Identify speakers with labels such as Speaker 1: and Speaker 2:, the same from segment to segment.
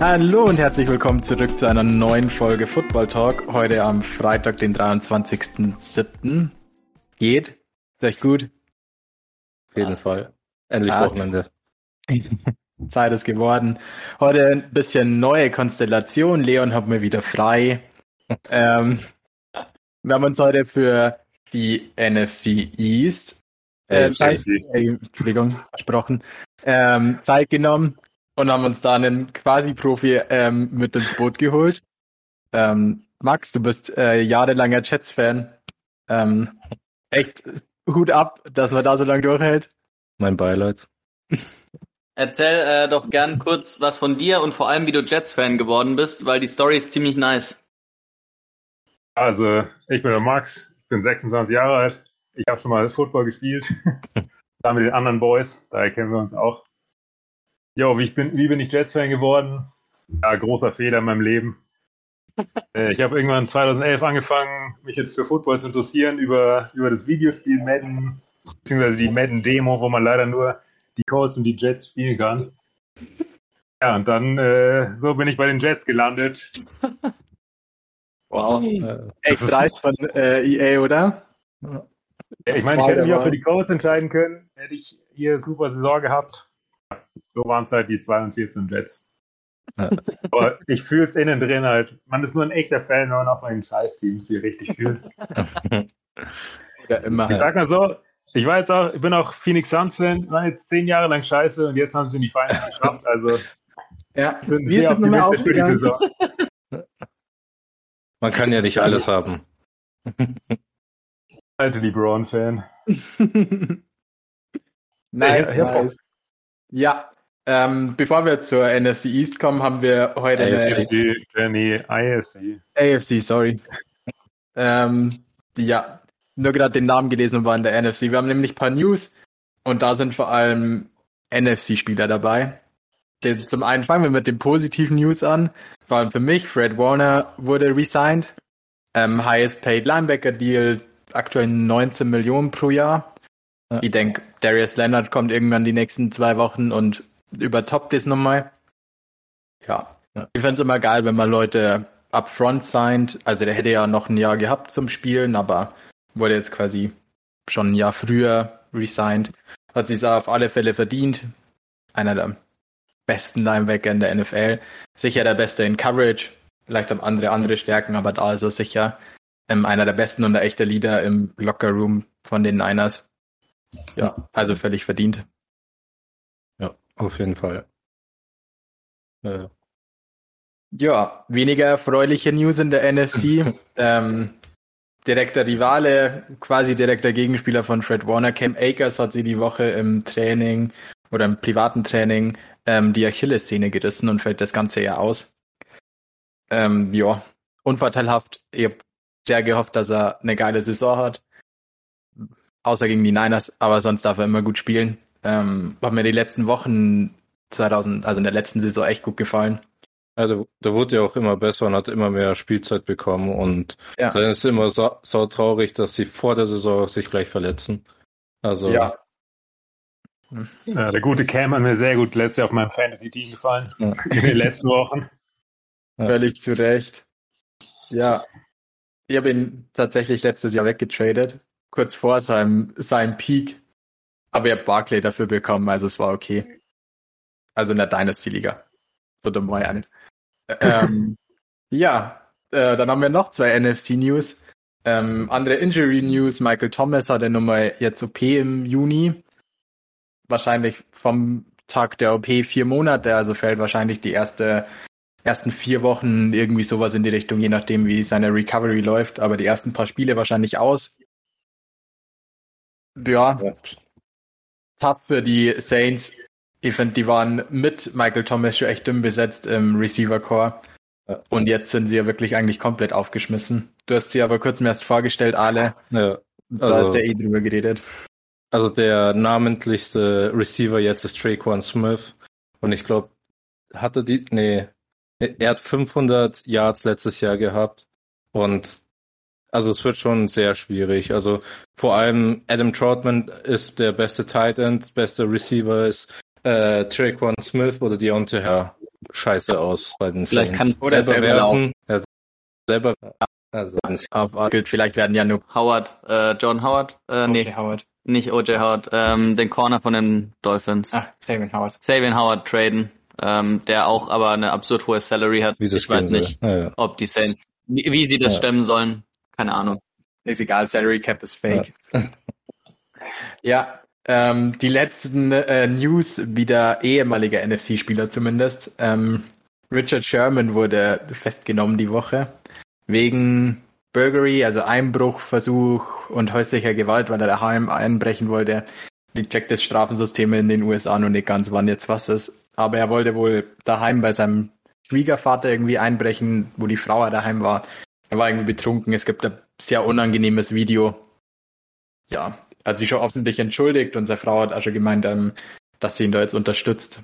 Speaker 1: Hallo und herzlich willkommen zurück zu einer neuen Folge Football Talk. Heute am Freitag, den 23.07. Geht? Ist euch gut?
Speaker 2: Auf jeden Fall. Endlich Wochenende.
Speaker 1: Zeit ist geworden. Heute ein bisschen neue Konstellation. Leon hat mir wieder frei. ähm, wir haben uns heute für die NFC East äh, Zeit, äh, Entschuldigung, versprochen, ähm, Zeit genommen und haben uns da einen Quasi-Profi ähm, mit ins Boot geholt. Ähm, Max, du bist äh, jahrelanger Jets-Fan. Ähm, echt Hut ab, dass man da so lange durchhält.
Speaker 2: Mein Beileid.
Speaker 3: Erzähl äh, doch gern kurz was von dir und vor allem, wie du Jets-Fan geworden bist, weil die Story ist ziemlich nice.
Speaker 4: Also, ich bin der Max, ich bin 26 Jahre alt. Ich habe schon mal Football gespielt. da mit den anderen Boys, daher kennen wir uns auch. Jo, wie, bin, wie bin ich Jets-Fan geworden? Ja, großer Fehler in meinem Leben. Äh, ich habe irgendwann 2011 angefangen, mich jetzt für Football zu interessieren über, über das Videospiel Madden, beziehungsweise die Madden-Demo, wo man leider nur die Colts und die Jets spielen kann. Ja, und dann äh, so bin ich bei den Jets gelandet.
Speaker 1: Wow. Äh, Echt dreist von äh, EA, oder?
Speaker 4: Ja, ich meine, ich hätte mich auch für die Colts entscheiden können. Hätte ich hier super Saison gehabt. So waren es halt die 2 und 14 Jets. Aber ich fühle es innen drin halt. Man ist nur ein echter Fan, wenn man auch von den Scheiß-Teams die richtig fühlt. ja, immer. Ich sag mal so, ich war jetzt auch, ich bin auch Phoenix Suns-Fan, war jetzt zehn Jahre lang scheiße und jetzt haben sie in die Finals geschafft. Also
Speaker 1: ja, wie ist es nochmal ausgegangen?
Speaker 2: Man kann ja nicht alles haben.
Speaker 4: Alte LeBron-Fan.
Speaker 1: nice, nice. Ja, ähm, bevor wir zur NFC East kommen, haben wir heute
Speaker 4: AFC, eine AFC.
Speaker 1: AFC, sorry. ähm, ja, nur gerade den Namen gelesen und war in der NFC. Wir haben nämlich ein paar News und da sind vor allem NFC-Spieler dabei. Zum einen fangen wir mit den positiven News an. Vor allem für mich, Fred Warner wurde resigned. Ähm, highest paid Linebacker Deal, aktuell 19 Millionen pro Jahr. Ja. Ich denke, Darius Leonard kommt irgendwann die nächsten zwei Wochen und übertoppt es nochmal. Ja. ja. Ich fände es immer geil, wenn man Leute upfront signed. Also der hätte ja noch ein Jahr gehabt zum Spielen, aber wurde jetzt quasi schon ein Jahr früher resigned. Hat sich auf alle Fälle verdient. Einer der besten Linebacker in der NFL. Sicher der Beste in Coverage. Vielleicht haben andere andere Stärken, aber da ist er sicher ähm, einer der besten und der echte Leader im Locker Room von den Niners. Ja, also völlig verdient.
Speaker 2: Ja, auf jeden Fall.
Speaker 1: Äh. Ja, weniger erfreuliche News in der NFC. ähm, direkter Rivale, quasi direkter Gegenspieler von Fred Warner, Cam Akers hat sie die Woche im Training oder im privaten Training ähm, die Achillessehne gerissen und fällt das ganze Jahr aus. Ähm, ja, unvorteilhaft. Ich habe sehr gehofft, dass er eine geile Saison hat außer gegen die Niners, aber sonst darf er immer gut spielen. Ähm, hat mir die letzten Wochen 2000, also in der letzten Saison echt gut gefallen.
Speaker 2: Ja, der, der wurde ja auch immer besser und hat immer mehr Spielzeit bekommen und ja. dann ist es immer so, so traurig, dass sie vor der Saison sich gleich verletzen. Also
Speaker 1: ja.
Speaker 4: ja der gute Cam hat mir sehr gut letztes Jahr auf meinem Fantasy-Team gefallen. Ja. In den letzten Wochen.
Speaker 1: Völlig zu Recht. Ja. Ich habe ihn tatsächlich letztes Jahr weggetradet kurz vor seinem, seinem Peak. Aber ihr habt Barclay dafür bekommen, also es war okay. Also in der Dynasty-Liga. So dumm war nicht. Ähm, ja, äh, dann haben wir noch zwei NFC-News. Ähm, andere Injury-News. Michael Thomas hat eine Nummer jetzt OP im Juni. Wahrscheinlich vom Tag der OP vier Monate, also fällt wahrscheinlich die erste, ersten vier Wochen irgendwie sowas in die Richtung, je nachdem wie seine Recovery läuft, aber die ersten paar Spiele wahrscheinlich aus. Ja. ja. Tough für die Saints. Ich finde, die waren mit Michael Thomas schon echt dünn besetzt im Receiver Core. Ja. Und jetzt sind sie ja wirklich eigentlich komplett aufgeschmissen. Du hast sie aber kurz erst vorgestellt, Ale. Ja. Also, da ist der eh drüber geredet.
Speaker 2: Also der namentlichste Receiver jetzt ist Traquan Smith. Und ich glaube, hatte die, nee, Er hat 500 Yards letztes Jahr gehabt und also es wird schon sehr schwierig. Also vor allem Adam Troutman ist der beste Tight End, beste Receiver ist äh, Traquan Smith oder Deontay ja, scheiße aus bei den
Speaker 3: Vielleicht
Speaker 2: Saints.
Speaker 3: kann oder selber werfen.
Speaker 2: Er selber
Speaker 1: also, auf, vielleicht werden ja nur
Speaker 3: Howard, äh, John Howard, äh, nee,
Speaker 1: Howard.
Speaker 3: nicht OJ Howard, ähm, den Corner von den Dolphins.
Speaker 1: Ach, Sabian Howard.
Speaker 3: Sabian Howard traden, ähm, der auch aber eine absurd hohe Salary hat. ich weiß nicht, ja, ja. ob die Saints, wie, wie sie das ja. stemmen sollen. Keine Ahnung.
Speaker 1: Ist egal, Salary Cap ist fake. Ja, ja ähm, die letzten äh, News wieder ehemaliger NFC-Spieler zumindest. Ähm, Richard Sherman wurde festgenommen die Woche wegen Burglary, also Einbruchversuch und häuslicher Gewalt, weil er daheim einbrechen wollte. Die checkt das Strafensystem in den USA noch nicht ganz, wann jetzt was ist. Aber er wollte wohl daheim bei seinem Schwiegervater irgendwie einbrechen, wo die Frau daheim war. Er war irgendwie betrunken. Es gibt ein sehr unangenehmes Video. Ja, hat sich schon öffentlich entschuldigt und seine Frau hat auch schon gemeint, ähm, dass sie ihn da jetzt unterstützt.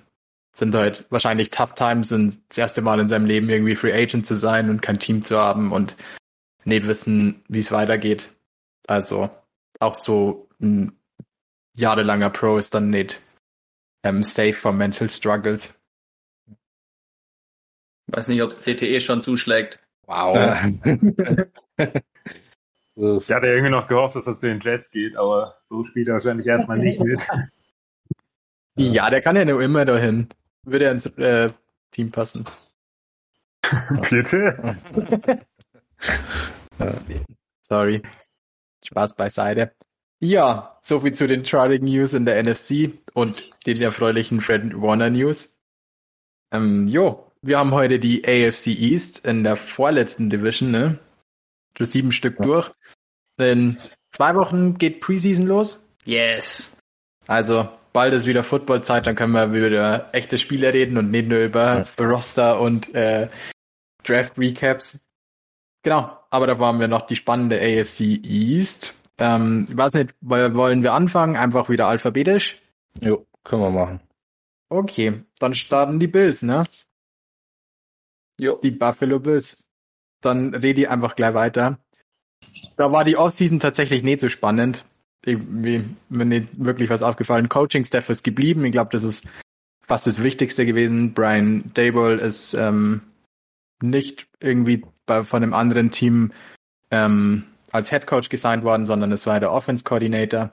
Speaker 1: Sind halt wahrscheinlich tough times und das erste Mal in seinem Leben irgendwie Free Agent zu sein und kein Team zu haben und nicht wissen, wie es weitergeht. Also auch so ein jahrelanger Pro ist dann nicht ähm, safe for mental struggles.
Speaker 3: Weiß nicht, ob es CTE schon zuschlägt.
Speaker 1: Wow.
Speaker 4: ich hatte irgendwie noch gehofft, dass das zu den Jets geht, aber so spielt er wahrscheinlich erstmal nicht mit.
Speaker 1: Ja, der kann ja nur immer dahin. Würde er ins äh, Team passen.
Speaker 4: Bitte?
Speaker 1: Sorry. Spaß beiseite. Ja, soviel zu den Trotting News in der NFC und den erfreulichen Fred Warner News. Ähm, jo, wir haben heute die AFC East in der vorletzten Division, ne? Für sieben Stück ja. durch. In zwei Wochen geht Preseason los.
Speaker 3: Yes.
Speaker 1: Also bald ist wieder Footballzeit, dann können wir über echte Spiele reden und nicht nur über ja. Roster und äh, Draft Recaps. Genau, aber da waren wir noch die spannende AFC East. Ähm, ich weiß nicht, wollen wir anfangen? Einfach wieder alphabetisch?
Speaker 2: Jo, können wir machen.
Speaker 1: Okay, dann starten die Bills, ne? Jo. Die Buffalo Bills. Dann rede ich einfach gleich weiter. Da war die Offseason tatsächlich nicht so spannend. Ich, mir nicht wirklich was aufgefallen. Coaching-Staff ist geblieben. Ich glaube, das ist fast das Wichtigste gewesen. Brian Dable ist ähm, nicht irgendwie bei, von einem anderen Team ähm, als Head Coach gesigned worden, sondern es war der Offense Coordinator.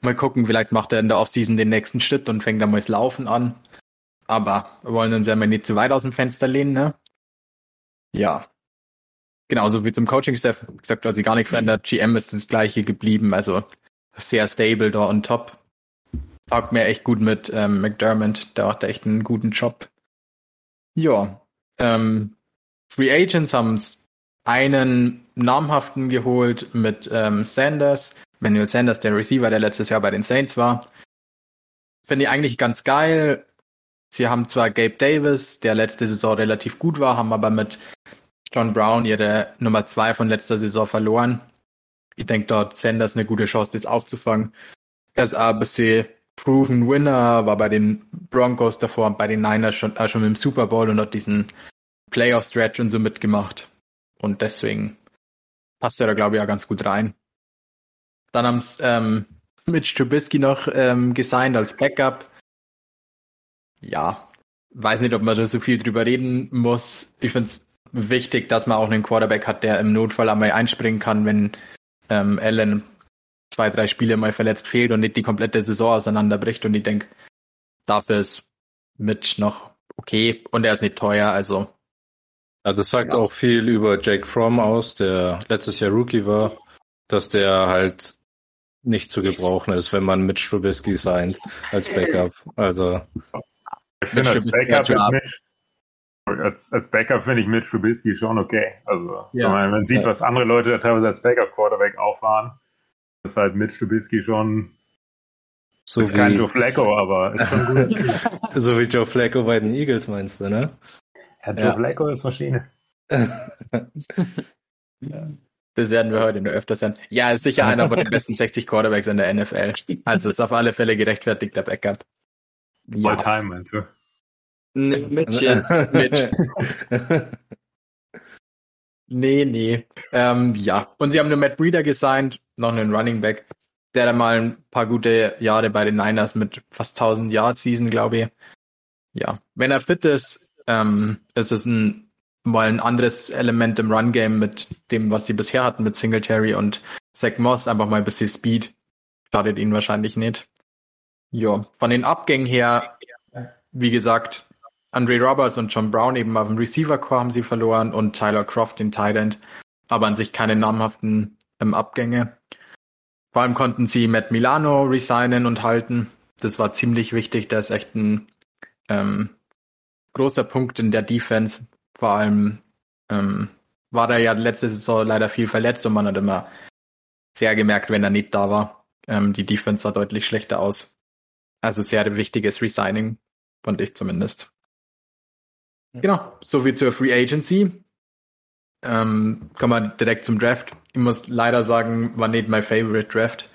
Speaker 1: Mal gucken, vielleicht macht er in der Offseason den nächsten Schritt und fängt dann mal das Laufen an. Aber wir wollen uns ja mal nicht zu weit aus dem Fenster lehnen, ne? Ja. Genauso wie zum Coaching-Staff. Gesagt, hat sich gar nichts verändert. GM ist das gleiche geblieben, also sehr stable da on top. Taugt mir echt gut mit ähm, McDermott, der macht echt einen guten Job. Ja. Ähm, Free Agents haben einen namhaften geholt mit ähm, Sanders. Manuel Sanders, der Receiver, der letztes Jahr bei den Saints war. Finde ich eigentlich ganz geil. Sie haben zwar Gabe Davis, der letzte Saison relativ gut war, haben aber mit John Brown ihre Nummer zwei von letzter Saison verloren. Ich denke, dort Sanders eine gute Chance, das aufzufangen. Er ist ABC Proven Winner, war bei den Broncos davor, bei den Niners schon, äh, schon im Super Bowl und hat diesen Playoff-Stretch und so mitgemacht. Und deswegen passt er da, glaube ich, ja ganz gut rein. Dann haben ähm, Mitch Trubisky noch ähm, gesigned als Backup ja, weiß nicht, ob man da so viel drüber reden muss. Ich finde es wichtig, dass man auch einen Quarterback hat, der im Notfall einmal einspringen kann, wenn ähm, Allen zwei, drei Spiele mal verletzt fehlt und nicht die komplette Saison auseinanderbricht. Und ich denke, dafür ist Mitch noch okay und er ist nicht teuer, also.
Speaker 2: Ja, das sagt ja. auch viel über Jake Fromm aus, der letztes Jahr Rookie war, dass der halt nicht zu gebrauchen ist, wenn man mit Strubisky signed als Backup. Also
Speaker 4: ich finde, als Backup ist Mitch, als, als Backup finde ich Mitch Trubisky schon okay. Also, ja. wenn man sieht, was andere Leute da teilweise als Backup-Quarterback auffahren, ist halt Mitch Trubisky schon so ist wie, kein Joe Flacco, aber ist schon gut.
Speaker 2: so wie Joe Flacco bei den Eagles meinst du, ne?
Speaker 4: Ja, Joe ja. Flacco ist Maschine.
Speaker 1: ja. Das werden wir heute nur öfter sein. Ja, ist sicher einer von den besten 60 Quarterbacks in der NFL. Also ist auf alle Fälle gerechtfertigter Backup.
Speaker 4: Ja. All time, meinst du?
Speaker 3: Mitch jetzt. Mitch.
Speaker 1: nee, nee. Ähm, ja. Und sie haben nur Matt Breeder gesigned, noch einen Running Back, der da mal ein paar gute Jahre bei den Niners mit fast 1000 Yard Season, glaube ich. Ja. Wenn er fit ist, ähm, ist es ein, mal ein anderes Element im Run Game mit dem, was sie bisher hatten mit Singletary und Zach Moss. Einfach mal ein bisschen Speed. Schadet ihnen wahrscheinlich nicht. Ja. Von den Abgängen her, wie gesagt, Andre Roberts und John Brown eben auf dem Receiver-Core haben sie verloren und Tyler Croft Tight End, aber an sich keine namhaften ähm, Abgänge. Vor allem konnten sie Matt Milano resignen und halten. Das war ziemlich wichtig. Der ist echt ein ähm, großer Punkt in der Defense. Vor allem ähm, war er ja letzte Saison leider viel verletzt und man hat immer sehr gemerkt, wenn er nicht da war. Ähm, die Defense sah deutlich schlechter aus. Also sehr wichtiges Resigning, fand ich zumindest. Genau, sowie zur Free Agency. Ähm, kommen wir direkt zum Draft. Ich muss leider sagen, war nicht my favorite Draft.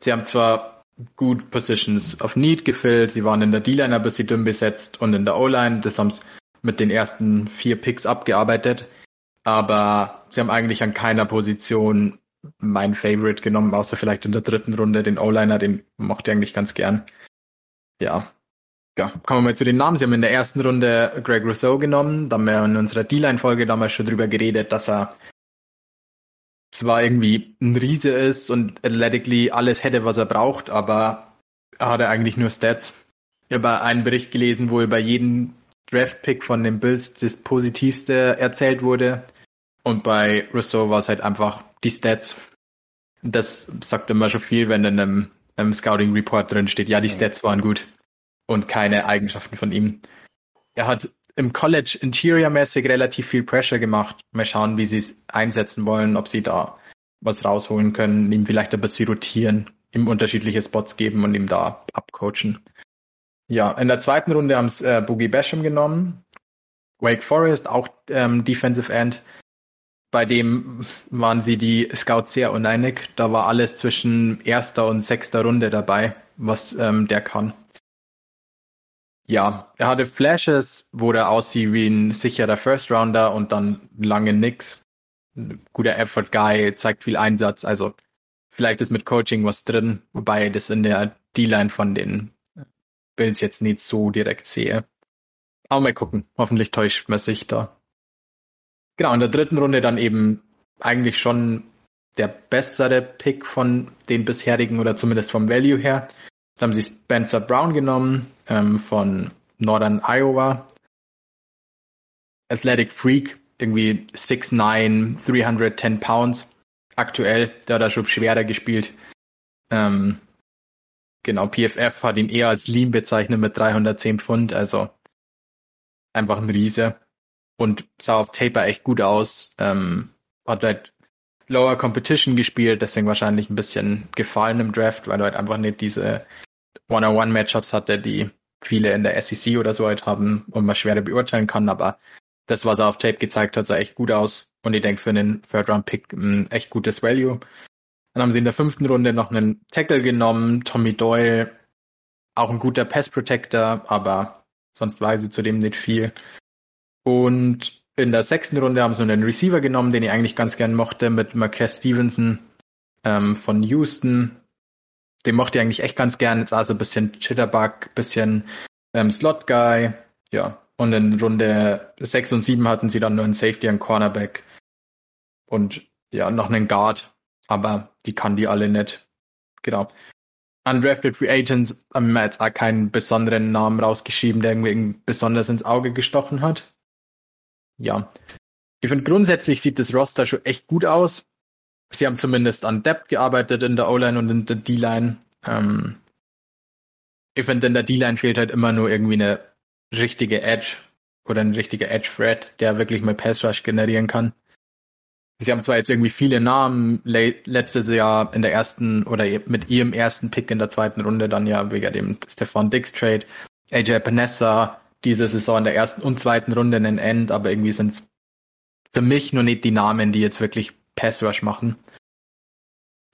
Speaker 1: Sie haben zwar gut Positions of Need gefüllt, sie waren in der D-Line ein bisschen dünn besetzt und in der O-Line, das haben sie mit den ersten vier Picks abgearbeitet, aber sie haben eigentlich an keiner Position mein Favorite genommen, außer vielleicht in der dritten Runde den O-Liner, den mochte ich eigentlich ganz gern. Ja, ja, kommen wir mal zu den Namen. Sie haben in der ersten Runde Greg Rousseau genommen. Da haben wir in unserer D-Line-Folge damals schon drüber geredet, dass er zwar irgendwie ein Riese ist und athletically alles hätte, was er braucht, aber er hatte eigentlich nur Stats. Ich habe einen Bericht gelesen, wo über jeden Draft-Pick von den Bills das Positivste erzählt wurde. Und bei Rousseau war es halt einfach die Stats. Das sagt immer schon viel, wenn in einem, einem Scouting-Report drin steht, ja, die Stats waren gut und keine Eigenschaften von ihm. Er hat im College interiormäßig relativ viel Pressure gemacht. Mal schauen, wie sie es einsetzen wollen, ob sie da was rausholen können, ihm vielleicht ein bisschen rotieren, ihm unterschiedliche Spots geben und ihm da abcoachen. Ja, in der zweiten Runde haben es äh, Boogie Basham genommen. Wake Forest, auch ähm, Defensive End. Bei dem waren sie die Scouts sehr uneinig. Da war alles zwischen erster und sechster Runde dabei, was ähm, der kann. Ja, er hatte Flashes, wo er aussieht wie ein sicherer First Rounder und dann lange nix. guter Effort Guy, zeigt viel Einsatz, also vielleicht ist mit Coaching was drin, wobei das in der D-Line von den Bills jetzt nicht so direkt sehe. Aber mal gucken, hoffentlich täuscht man sich da. Genau, in der dritten Runde dann eben eigentlich schon der bessere Pick von den bisherigen oder zumindest vom Value her. Da haben sie Spencer Brown genommen ähm, von Northern Iowa. Athletic Freak, irgendwie 6'9, 310 Pounds. Aktuell, der hat da schon schwerer gespielt. Ähm, genau, PFF hat ihn eher als Lean bezeichnet mit 310 Pfund, also einfach ein Riese. Und sah auf Taper echt gut aus. Ähm, hat halt Lower Competition gespielt, deswegen wahrscheinlich ein bisschen gefallen im Draft, weil du halt einfach nicht diese One-on-One-Matchups hatte, die viele in der SEC oder so halt haben und man schwerer beurteilen kann, aber das, was er auf Tape gezeigt hat, sah echt gut aus und ich denke für einen Third-Round-Pick ein echt gutes Value. Dann haben sie in der fünften Runde noch einen Tackle genommen, Tommy Doyle, auch ein guter Pass-Protector, aber sonst weiß ich zudem nicht viel. Und in der sechsten Runde haben sie einen Receiver genommen, den ich eigentlich ganz gern mochte, mit Marquez Stevenson ähm, von Houston den mochte ich eigentlich echt ganz gern. Jetzt also ein bisschen Chitterbug, bisschen ähm, Slot Guy, ja. Und in Runde 6 und 7 hatten sie dann nur einen Safety, einen Cornerback und ja, noch einen Guard. Aber die kann die alle nicht. Genau. Undrafted Free Agents haben wir jetzt auch keinen besonderen Namen rausgeschrieben, der irgendwie besonders ins Auge gestochen hat. Ja. Ich finde grundsätzlich sieht das Roster schon echt gut aus. Sie haben zumindest an Depth gearbeitet in der O-Line und in der D-Line. Ähm, ich finde, in der D-Line fehlt halt immer nur irgendwie eine richtige Edge oder ein richtiger Edge-Thread, der wirklich mal Pass-Rush generieren kann. Sie haben zwar jetzt irgendwie viele Namen, letztes Jahr in der ersten oder mit ihrem ersten Pick in der zweiten Runde dann ja wegen dem Stefan Dix Trade, AJ Panessa, diese Saison in der ersten und zweiten Runde in den End, aber irgendwie sind es für mich nur nicht die Namen, die jetzt wirklich Pass Rush machen.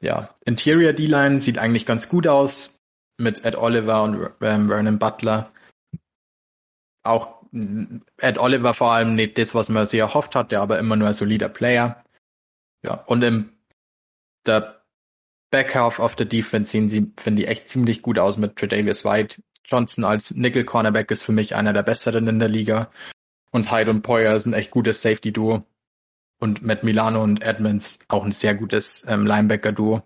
Speaker 1: Ja, Interior D-Line sieht eigentlich ganz gut aus mit Ed Oliver und ähm, Vernon Butler. Auch Ed Oliver vor allem nicht das, was man sich erhofft hat, der aber immer nur ein solider Player. Ja, und im der Back Half of the Defense sehen sie, finde ich, echt ziemlich gut aus mit Tredavious White. Johnson als Nickel Cornerback ist für mich einer der besseren in der Liga. Und Hyde und Poyer sind echt gutes Safety-Duo. Und mit Milano und Edmonds auch ein sehr gutes ähm, Linebacker-Duo.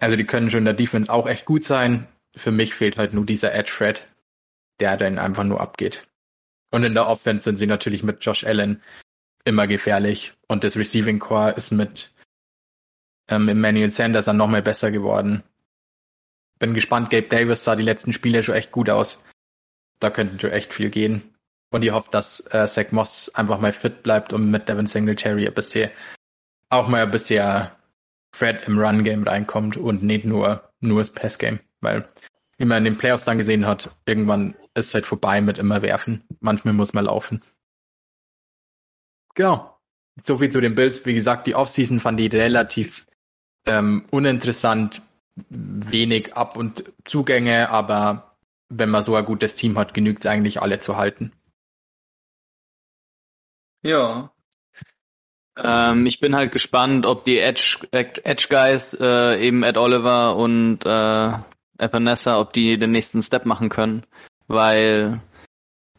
Speaker 1: Also die können schon in der Defense auch echt gut sein. Für mich fehlt halt nur dieser Edge-Thread, der dann einfach nur abgeht. Und in der Offense sind sie natürlich mit Josh Allen immer gefährlich. Und das Receiving Core ist mit ähm, Emmanuel Sanders dann nochmal besser geworden. Bin gespannt, Gabe Davis sah die letzten Spiele schon echt gut aus. Da könnte schon echt viel gehen. Und ich hoffe, dass äh, Zach Moss einfach mal fit bleibt und mit Devin Singletary ein bisschen, auch mal ein bisschen Fred im Run-Game reinkommt und nicht nur, nur das Pass-Game. Weil, wie man in den Playoffs dann gesehen hat, irgendwann ist es halt vorbei mit immer werfen. Manchmal muss man laufen. Genau. So viel zu den Bills. Wie gesagt, die Offseason fand ich relativ ähm, uninteressant, wenig Ab- und Zugänge, aber wenn man so ein gutes Team hat, genügt es eigentlich alle zu halten.
Speaker 3: Ja. Ähm, ich bin halt gespannt, ob die Edge, Edge Guys, äh, eben Ed Oliver und äh, Epinesa, ob die den nächsten Step machen können, weil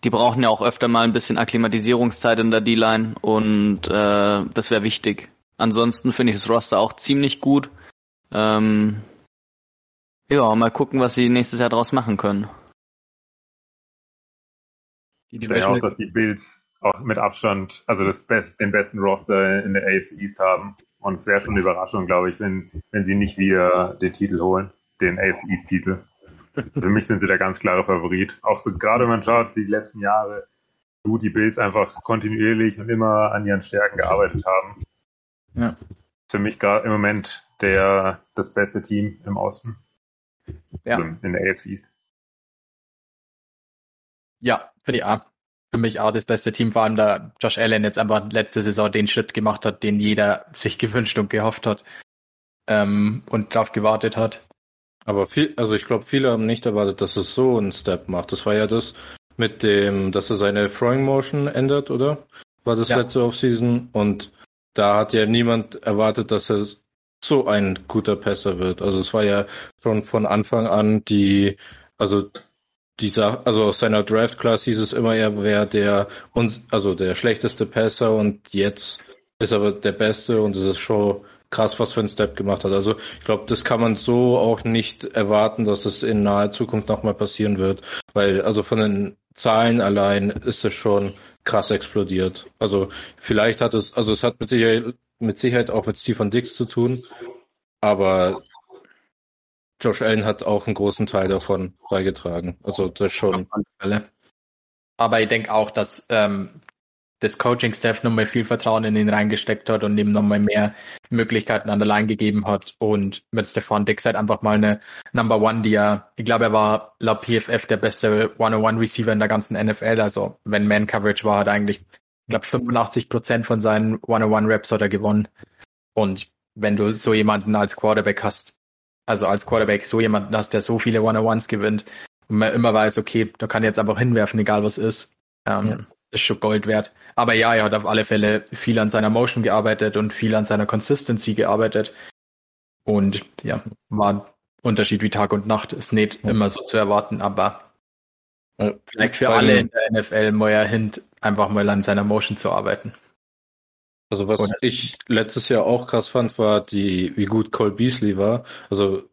Speaker 3: die brauchen ja auch öfter mal ein bisschen Akklimatisierungszeit in der D-Line und äh, das wäre wichtig. Ansonsten finde ich das Roster auch ziemlich gut. Ähm, ja, mal gucken, was sie nächstes Jahr draus machen können.
Speaker 4: Die ich denke auch, dass die Bills auch mit Abstand, also das Best, den besten Roster in der AFC East haben. Und es wäre schon eine Überraschung, glaube ich, wenn, wenn sie nicht wieder den Titel holen, den AFC East Titel. Für mich sind sie der ganz klare Favorit. Auch so, gerade wenn man schaut, die letzten Jahre, gut die Bills einfach kontinuierlich und immer an ihren Stärken gearbeitet haben. Ja. Für mich gerade im Moment der, das beste Team im Osten. Ja. Also in der AFC East.
Speaker 1: Ja, für die A. Für mich auch das beste Team, vor allem da Josh Allen jetzt einfach letzte Saison den Schritt gemacht hat, den jeder sich gewünscht und gehofft hat ähm, und darauf gewartet hat.
Speaker 2: Aber viel, also ich glaube, viele haben nicht erwartet, dass es so einen Step macht. Das war ja das mit dem, dass er seine Throwing Motion ändert, oder? War das ja. letzte Offseason und da hat ja niemand erwartet, dass er so ein guter Passer wird. Also es war ja schon von Anfang an die, also dieser, also aus seiner Draft Class hieß es immer, er wäre der uns, also der schlechteste Passer und jetzt ist er der Beste und es ist schon krass, was für ein Step gemacht hat. Also ich glaube, das kann man so auch nicht erwarten, dass es in naher Zukunft nochmal passieren wird, weil also von den Zahlen allein ist es schon krass explodiert. Also vielleicht hat es, also es hat mit Sicherheit, mit Sicherheit auch mit Stephen Dix zu tun, aber Josh Allen hat auch einen großen Teil davon beigetragen. Also das schon.
Speaker 1: Aber ich denke auch, dass ähm, das Coaching-Staff nochmal viel Vertrauen in ihn reingesteckt hat und ihm nochmal mehr Möglichkeiten an der Line gegeben hat. Und mit Stefan Dix halt einfach mal eine Number One, die er, ich glaube, er war laut PFF der beste One-on-One-Receiver in der ganzen NFL. Also wenn Man-Coverage war, hat er eigentlich, ich glaube, 85 Prozent von seinen One-on-One-Raps hat er gewonnen. Und wenn du so jemanden als Quarterback hast, also als Quarterback so jemanden hast, der so viele One-on-Ones gewinnt und man immer weiß, okay, da kann jetzt einfach hinwerfen, egal was ist, ähm, ja. ist schon Gold wert. Aber ja, er hat auf alle Fälle viel an seiner Motion gearbeitet und viel an seiner Consistency gearbeitet. Und ja, war ein Unterschied wie Tag und Nacht. Ist nicht immer so zu erwarten, aber ja, vielleicht für alle in der NFL mal Hint, einfach mal an seiner Motion zu arbeiten.
Speaker 2: Also was ich letztes Jahr auch krass fand, war die, wie gut Cole Beasley war. Also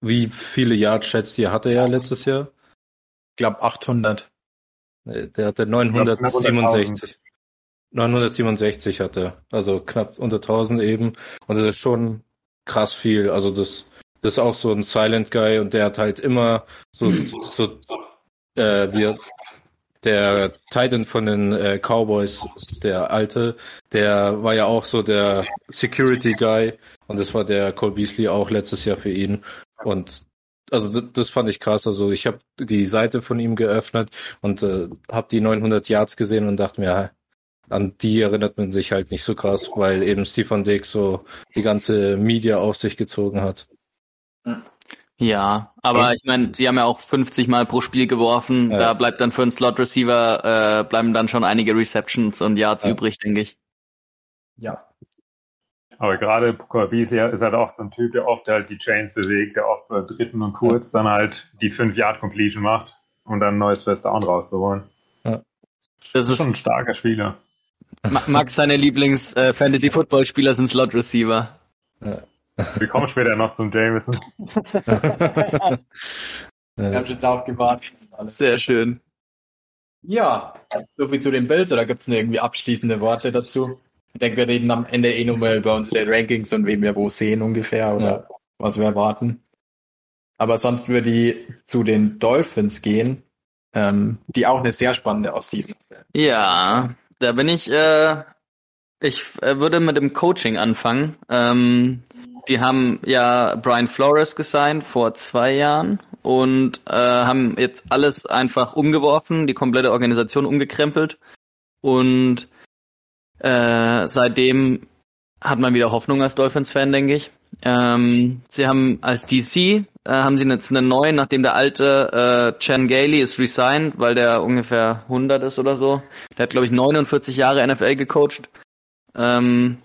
Speaker 2: wie viele Yards schätzt ihr hatte er letztes Jahr?
Speaker 1: Ich glaube 800.
Speaker 2: Der hatte 967. 967 hatte, also knapp unter 1000 eben. Und das ist schon krass viel. Also das, das ist auch so ein Silent Guy und der hat halt immer so, so äh, wie der Titan von den äh, Cowboys, der alte, der war ja auch so der Security Guy und das war der Cole Beasley auch letztes Jahr für ihn. Und also das, fand ich krass. Also ich habe die Seite von ihm geöffnet und äh, habe die 900 Yards gesehen und dachte mir, an die erinnert man sich halt nicht so krass, weil eben Stefan Dix so die ganze Media auf sich gezogen hat.
Speaker 3: Ja, aber ich meine, sie haben ja auch 50 Mal pro Spiel geworfen.
Speaker 2: Ja.
Speaker 3: Da bleibt dann für einen Slot Receiver äh, bleiben dann schon einige Receptions und Yards
Speaker 2: Ja.
Speaker 3: übrig, denke ich.
Speaker 1: Ja.
Speaker 4: Aber gerade Corby ist, ja, ist halt auch so ein Typ, der oft halt die Chains bewegt, der oft bei dritten und kurz dann halt die 5-Yard-Completion macht und dann ein neues First Down rauszuholen.
Speaker 3: Das
Speaker 4: Das ist schon
Speaker 3: ist
Speaker 4: ein starker Spieler.
Speaker 3: Ma- Max seine Lieblings äh, Fantasy Football Spieler sind Slot Receiver.
Speaker 4: Wir kommen später noch zum Jameson.
Speaker 1: Wir haben schon drauf gewartet.
Speaker 3: Sehr schön.
Speaker 1: Ja, soviel zu den Bills, oder gibt es irgendwie abschließende Worte dazu? Ich denke, wir reden am Ende eh nochmal über unsere Rankings und wen wir wo sehen ungefähr oder
Speaker 2: Ja.
Speaker 1: was wir erwarten. Aber sonst würde ich zu den Dolphins gehen, ähm, die auch eine sehr spannende Offseason haben.
Speaker 3: Ja, da bin ich, äh, ich äh, würde mit dem Coaching anfangen. Ähm, die haben ja Brian Flores gesigned vor zwei Jahren und äh, haben jetzt alles einfach umgeworfen, die komplette Organisation umgekrempelt und äh, seitdem hat man wieder Hoffnung als Dolphins-Fan, denke ich. Ähm, sie haben als DC äh, haben sie jetzt einen neuen, nachdem der alte äh, Chan Gailey ist resigned, weil der ungefähr 100 ist oder so. Der hat glaube ich 49 Jahre NFL gecoacht. Ähm,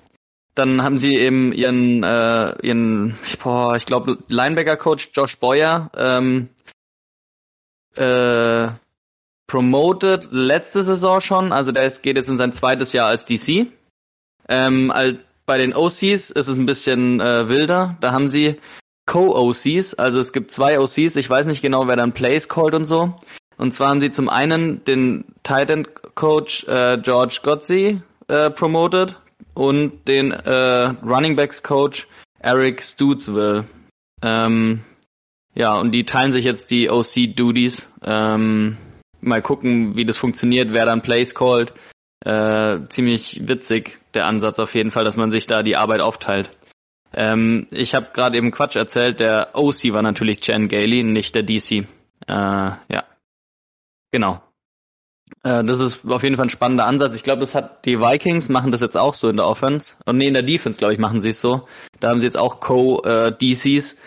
Speaker 3: dann haben sie eben ihren äh, ihren boah, ich glaube Linebacker Coach Josh Boyer ähm, äh, promoted letzte Saison schon, also der ist, geht jetzt in sein zweites Jahr als DC. Ähm, al- bei den OCs ist es ein bisschen äh, wilder. Da haben sie Co-OCs, also es gibt zwei OCs, ich weiß nicht genau, wer dann Plays callt und so. Und zwar haben sie zum einen den Titan Coach äh, George Gotzi äh, promoted und den äh, Running Backs Coach Eric Stutzville. Ähm, ja, und die teilen sich jetzt die OC-Duties. Ähm, mal gucken, wie das funktioniert, wer dann Plays callt. Äh, ziemlich witzig, der Ansatz auf jeden Fall, dass man sich da die Arbeit aufteilt. Ähm, ich habe gerade eben Quatsch erzählt, der OC war natürlich Jan Gailey, nicht der DC. Äh, ja, genau. Äh, das ist auf jeden Fall ein spannender Ansatz. Ich glaube, das hat die Vikings machen das jetzt auch so in der Offense und nee in der Defense, glaube ich, machen sie es so. Da haben sie jetzt auch Co-DCs.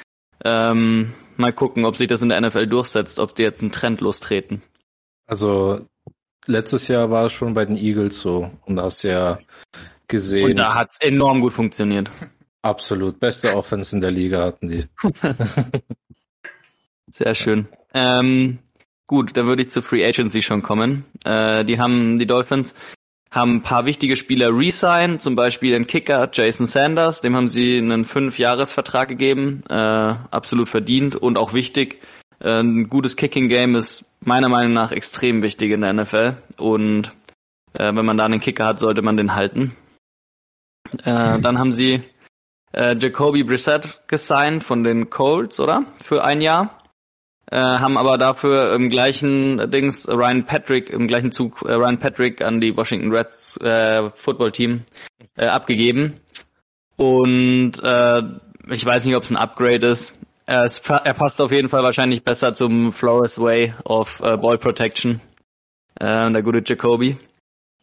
Speaker 3: Ähm, mal gucken, ob sich das in der NFL durchsetzt, ob die jetzt einen Trend lostreten.
Speaker 2: Also letztes Jahr war es schon bei den Eagles so und da hast du ja gesehen,
Speaker 3: Und da hat's enorm gut funktioniert.
Speaker 2: absolut beste Offense in der Liga hatten die.
Speaker 3: Sehr schön. Ähm, gut, dann würde ich zur Free Agency schon kommen. Äh, die haben, die Dolphins haben ein paar wichtige Spieler re-signed, zum Beispiel den Kicker Jason Sanders, dem haben sie einen Fünf-Jahres-Vertrag gegeben, äh, absolut verdient und auch wichtig. Äh, ein gutes Kicking-Game ist meiner Meinung nach extrem wichtig in der NFL und äh, wenn man da einen Kicker hat, sollte man den halten. Äh, dann haben sie äh, Jacoby Brissett gesigned von den Colts, oder? Für ein Jahr. Äh, haben aber dafür im gleichen Dings Ryan Patrick, im gleichen Zug äh, Ryan Patrick an die Washington Reds äh, Football Team äh, abgegeben. Und äh, ich weiß nicht, ob es ein Upgrade ist. Er, ist, er passt auf jeden Fall wahrscheinlich besser zum Flores Way of äh, Ball Protection. Äh, der gute Jacoby.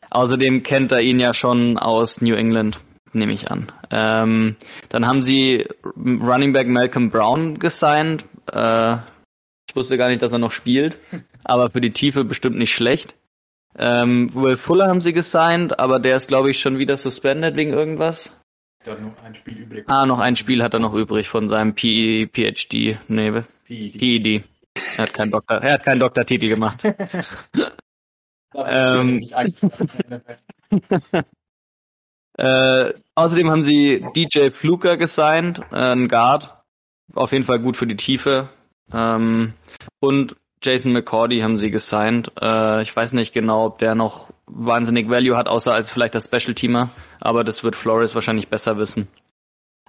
Speaker 3: Außerdem kennt er ihn ja schon aus New England, nehme ich an. Ähm, dann haben sie Running Back Malcolm Brown gesigned. Äh, ich wusste gar nicht, dass er noch spielt, aber für die Tiefe bestimmt nicht schlecht. Ähm, Will Fuller haben sie gesigned, aber der ist, glaube ich, schon wieder suspended wegen irgendwas.
Speaker 1: Da noch ein Spiel übrig.
Speaker 3: Ah, noch ein Spiel hat er noch übrig von seinem PE, PhD, nee,
Speaker 1: die,
Speaker 3: PED. Er hat keinen Doktor, er hat keinen Doktortitel gemacht. ähm, Äh, außerdem haben sie DJ Fluker gesigned, äh, ein Guard. Auf jeden Fall gut für die Tiefe. Ähm, und Jason McCordy haben sie gesigned. Äh, ich weiß nicht genau, ob der noch wahnsinnig Value hat, außer als vielleicht das Special Teamer. Aber das wird Flores wahrscheinlich besser wissen.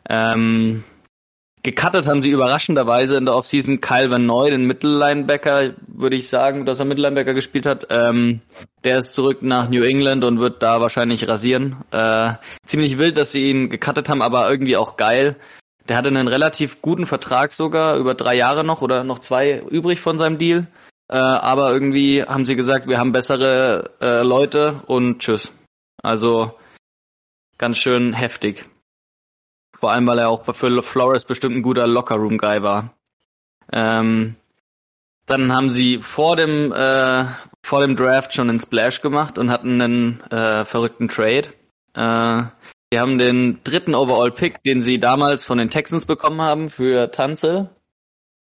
Speaker 3: Ähm, gecuttet haben sie überraschenderweise in der Offseason Kyle Van Noy, den Mittellinebacker, würde ich sagen, dass er Mittellinebacker gespielt hat. Ähm, der ist zurück nach New England und wird da wahrscheinlich rasieren. Äh, ziemlich wild, dass sie ihn gecuttet haben, aber irgendwie auch geil. Der hatte einen relativ guten Vertrag sogar, über drei Jahre noch oder noch zwei übrig von seinem Deal. Äh, aber irgendwie haben sie gesagt, wir haben bessere äh, Leute und tschüss. Also ganz schön heftig. Vor allem, weil er auch für Flores bestimmt ein guter Lockerroom-Guy war. Ähm, dann haben sie vor dem äh, vor dem Draft schon einen Splash gemacht und hatten einen äh, verrückten Trade. Die haben den dritten Overall-Pick, den sie damals von den Texans bekommen haben für Tanze,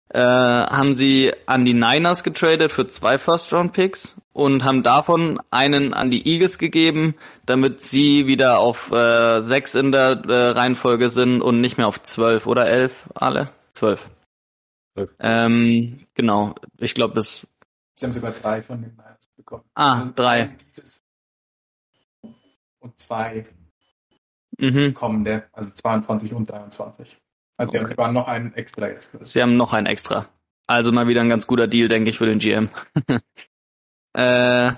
Speaker 3: äh, haben sie an die Niners getradet für zwei First-Round-Picks und haben davon einen an die Eagles gegeben, damit sie wieder auf äh, sechs in der äh, Reihenfolge sind und nicht mehr auf zwölf oder elf alle? Zwölf. Ähm, genau, ich glaube, das.
Speaker 1: Sie haben sogar drei von den Niners bekommen.
Speaker 3: Ah,
Speaker 1: Also
Speaker 3: drei.
Speaker 1: Und zwei
Speaker 3: Mhm.
Speaker 1: kommende, also 22 und 23. Also sie haben
Speaker 3: Okay.
Speaker 1: sogar noch einen extra jetzt.
Speaker 3: Sie haben noch ein extra. Also mal wieder ein ganz guter Deal, denke ich, für den GM. äh,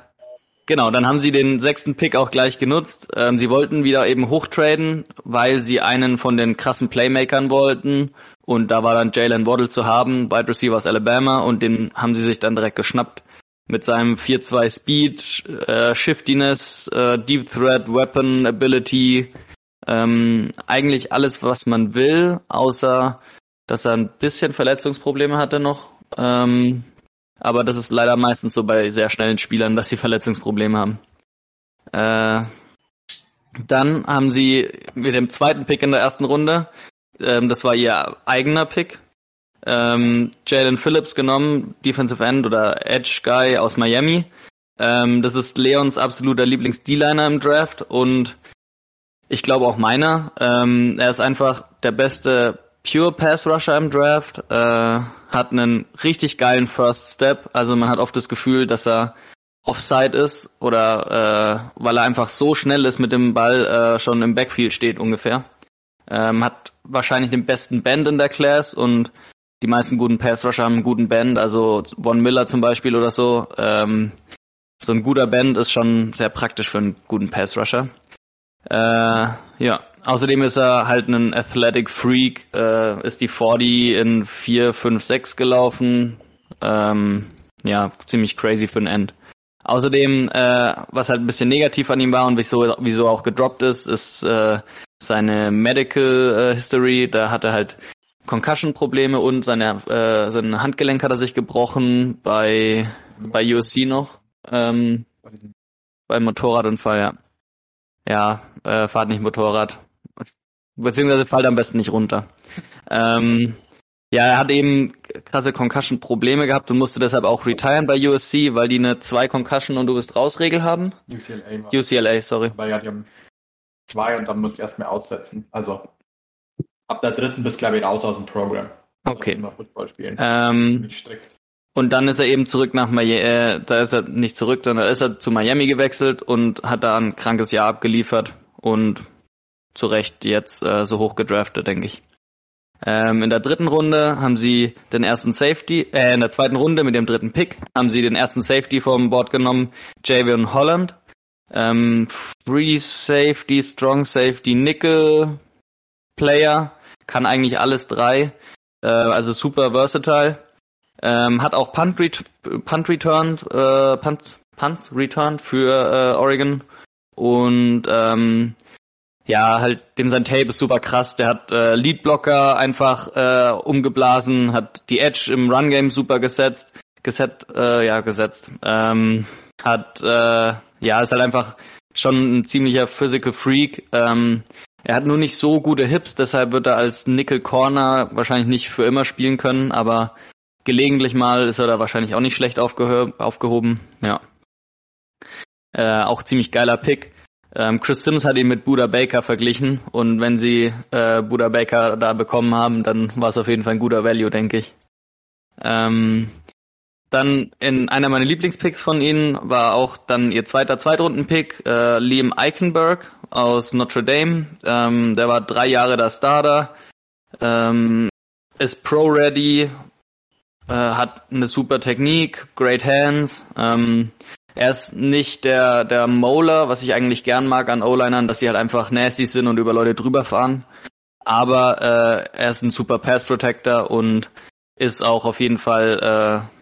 Speaker 3: genau, dann haben sie den sechsten Pick auch gleich genutzt. Ähm, sie wollten wieder eben hochtraden, weil sie einen von den krassen Playmakern wollten. Und da war dann Jalen Waddle zu haben, Wide Receiver aus Alabama, und den haben sie sich dann direkt geschnappt. Mit seinem 4-2 Speed, äh, Shiftiness, äh, Deep Threat, Weapon Ability, ähm, eigentlich alles, was man will, außer dass er ein bisschen Verletzungsprobleme hatte noch. Ähm, aber das ist leider meistens so bei sehr schnellen Spielern, dass sie Verletzungsprobleme haben. Äh, dann haben sie mit dem zweiten Pick in der ersten Runde, ähm, das war ihr eigener Pick, ähm, Jalen Phillips genommen, Defensive End oder Edge Guy aus Miami. Ähm, das ist Leons absoluter Lieblings-D-Liner im Draft und ich glaube auch meiner. Ähm, er ist einfach der beste Pure Pass Rusher im Draft, äh, hat einen richtig geilen First Step. Also man hat oft das Gefühl, dass er Offside ist oder äh, weil er einfach so schnell ist mit dem Ball äh, schon im Backfield steht ungefähr. Ähm, hat wahrscheinlich den besten Bend in der Class und die meisten guten Pass Rusher haben einen guten Bend, also Von Miller zum Beispiel oder so. Ähm, so ein guter Bend ist schon sehr praktisch für einen guten Pass Rusher. Äh, ja, außerdem ist er halt ein Athletic Freak, äh, ist die 40 in 4, 5, 6 gelaufen. Ähm, ja, ziemlich crazy für ein End. Außerdem, äh, was halt ein bisschen negativ an ihm war und wieso, wieso auch gedroppt ist, ist äh, seine Medical äh, History. Da hat er halt Concussion-Probleme und seine, äh, sein Handgelenk hat er sich gebrochen bei, bei USC noch. Ähm, beim Motorradunfall, ja. Ja, äh, fahrt nicht Motorrad. Beziehungsweise fallt am besten nicht runter. Ähm, ja, er hat eben krasse Concussion-Probleme gehabt und musste deshalb auch retiren bei USC, weil die eine zwei Concussion und du bist raus Regel haben.
Speaker 1: UCLA war.
Speaker 3: UCLA, sorry.
Speaker 1: Weil ja, die haben zwei und dann musst du erst mehr aussetzen. Also ab der dritten bist du, glaube ich, raus aus dem Programm.
Speaker 3: Okay.
Speaker 1: Immer Football spielen.
Speaker 3: Ähm,
Speaker 1: strikt.
Speaker 3: Und dann ist er eben zurück nach Miami, äh, da ist er nicht zurück, sondern ist er zu Miami gewechselt und hat da ein krankes Jahr abgeliefert und zu Recht jetzt äh, so hoch gedraftet, denke ich. Ähm, in der dritten Runde haben sie den ersten Safety, äh, in der zweiten Runde mit dem dritten Pick haben sie den ersten Safety vom Board genommen, Javion Holland. Ähm, Free Safety, Strong Safety, Nickel Player, kann eigentlich alles drei, äh, also super versatile. Ähm, hat auch Punt, Ret Punt Return, äh, Punt, Punts Return für äh, Oregon und ähm, ja, halt dem sein Tape ist super krass. Der hat äh, Leadblocker einfach äh, umgeblasen, hat die Edge im Run Game super gesetzt, geset, äh, ja gesetzt. Ähm, hat äh, ja ist halt einfach schon ein ziemlicher Physical Freak. Ähm, er hat nur nicht so gute Hips, deshalb wird er als Nickel Corner wahrscheinlich nicht für immer spielen können, aber gelegentlich mal ist er da wahrscheinlich auch nicht schlecht aufgehoben. Ja. Äh, auch ziemlich geiler Pick. Ähm, Chris Sims hat ihn mit Buda Baker verglichen und wenn sie äh, Buda Baker da bekommen haben, dann war es auf jeden Fall ein guter Value, denke ich. Ähm, dann in einer meiner Lieblingspicks von ihnen war auch dann ihr zweiter Zweitrunden-Pick, äh, Liam Eichenberg aus Notre Dame. Ähm, der war drei Jahre der Starter, ähm, ist Pro-Ready, äh, hat eine super Technik, great hands. Ähm, er ist nicht der, der Molar, was ich eigentlich gern mag an O-Linern, dass sie halt einfach nasty sind und über Leute drüber fahren. Aber äh, er ist ein super Pass Protector und ist auch auf jeden Fall äh,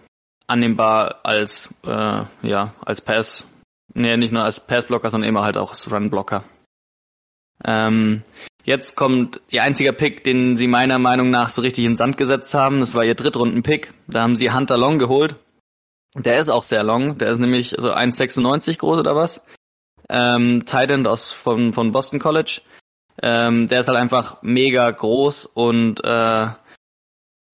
Speaker 3: annehmbar als äh, ja als Pass, nee, nicht nur als Passblocker, sondern immer halt auch als Runblocker. Ähm, Jetzt kommt ihr einziger Pick, den sie meiner Meinung nach so richtig in Sand gesetzt haben. Das war ihr Drittrunden-Pick. Da haben sie Hunter Long geholt. Der ist auch sehr long. Der ist nämlich so 1,96 groß oder was. Ähm, Titan aus von, von Boston College. Ähm, der ist halt einfach mega groß und äh,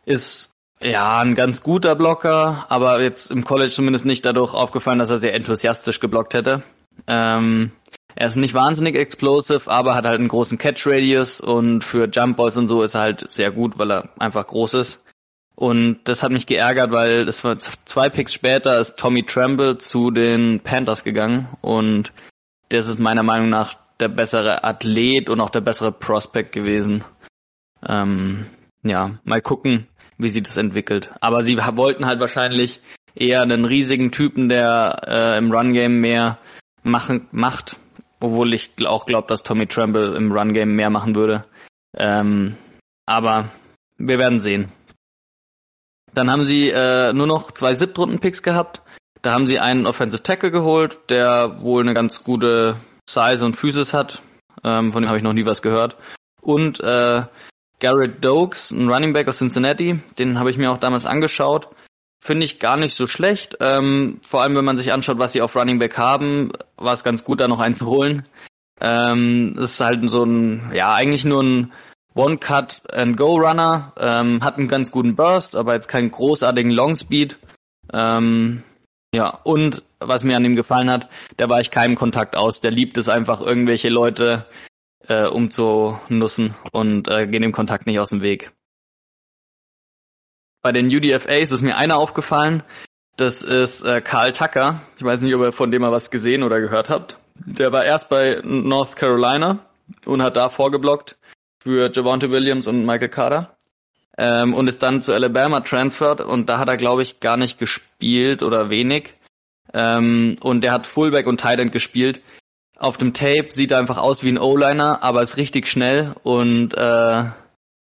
Speaker 3: ist ja ein ganz guter Blocker, aber jetzt im College zumindest nicht dadurch aufgefallen, dass er sehr enthusiastisch geblockt hätte. Ähm, er ist nicht wahnsinnig explosive, aber hat halt einen großen Catch Radius und für Jump Balls und so ist er halt sehr gut, weil er einfach groß ist. Und das hat mich geärgert, weil das war zwei Picks später ist Tommy Tremble zu den Panthers gegangen und das ist meiner Meinung nach der bessere Athlet und auch der bessere Prospect gewesen. Ähm, ja, mal gucken, wie sich das entwickelt. Aber sie wollten halt wahrscheinlich eher einen riesigen Typen, der äh, im Run Game mehr machen macht, obwohl ich auch glaube, dass Tommy Tremble im Run Game mehr machen würde. Ähm, aber wir werden sehen. Dann haben sie äh, nur noch zwei Siebtrunden-Picks gehabt. Da haben sie einen Offensive Tackle geholt, der wohl eine ganz gute Size und Physis hat. Ähm, von dem habe ich noch nie was gehört. Und äh, Garrett Dokes, ein Running Back aus Cincinnati, den habe ich mir auch damals angeschaut. Finde ich gar nicht so schlecht. Ähm, vor allem, wenn man sich anschaut, was sie auf Running Back haben, war es ganz gut, da noch einen zu holen. Ähm, ist halt so ein, ja, eigentlich nur ein One-Cut-and-Go-Runner. Ähm, hat einen ganz guten Burst, aber jetzt keinen großartigen Long-Speed. Ähm, ja, und was mir an ihm gefallen hat, der war ich keinem Kontakt aus. Der liebt es einfach, irgendwelche Leute äh, umzunussen und äh, gehen dem Kontakt nicht aus dem Weg. Bei den UDFAs ist mir einer aufgefallen. Das ist äh, Karl Tucker. Ich weiß nicht, ob ihr von dem mal was gesehen oder gehört habt. Der war erst bei North Carolina und hat da vorgeblockt für Javante Williams und Michael Carter. Ähm, und ist dann zu Alabama transferred und da hat er, glaube ich, gar nicht gespielt oder wenig. Ähm, und der hat Fullback und Tight End gespielt. Auf dem Tape sieht er einfach aus wie ein O-Liner, aber ist richtig schnell und äh,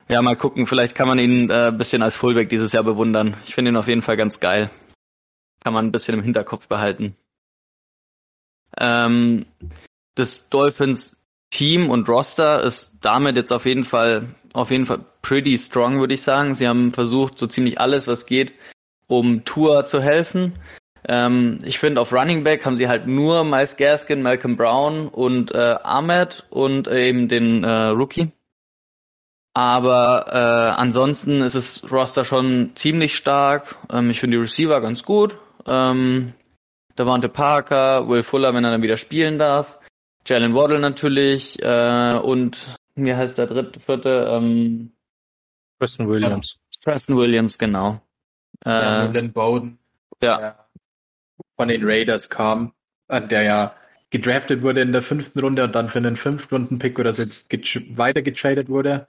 Speaker 3: ja, mal gucken, vielleicht kann man ihn äh, bisschen als Fullback dieses Jahr bewundern. Ich finde ihn auf jeden Fall ganz geil. Kann man ein bisschen im Hinterkopf behalten. Ähm, das Dolphins Team und Roster ist damit jetzt auf jeden Fall auf jeden Fall pretty strong, würde ich sagen. Sie haben versucht, so ziemlich alles, was geht, um Tour zu helfen. Ähm, ich finde, auf Running Back haben sie halt nur Miles Gaskin, Malcolm Brown und äh, Ahmed und eben den äh, Rookie. Aber äh, ansonsten ist das Roster schon ziemlich stark. Ähm, ich finde die Receiver ganz gut. Ähm, Davante Parker, Will Fuller, wenn er dann wieder spielen darf. Jalen Waddle natürlich äh, und wie heißt der dritte, vierte? Ähm,
Speaker 2: Preston Williams.
Speaker 3: Preston Williams, genau.
Speaker 1: Äh, ja, Bowden.
Speaker 3: Ja. ja
Speaker 1: von den Raiders kam, der ja gedraftet wurde in der fünften Runde und dann für einen Fünf-Runden-Pick oder so weiter getradet wurde.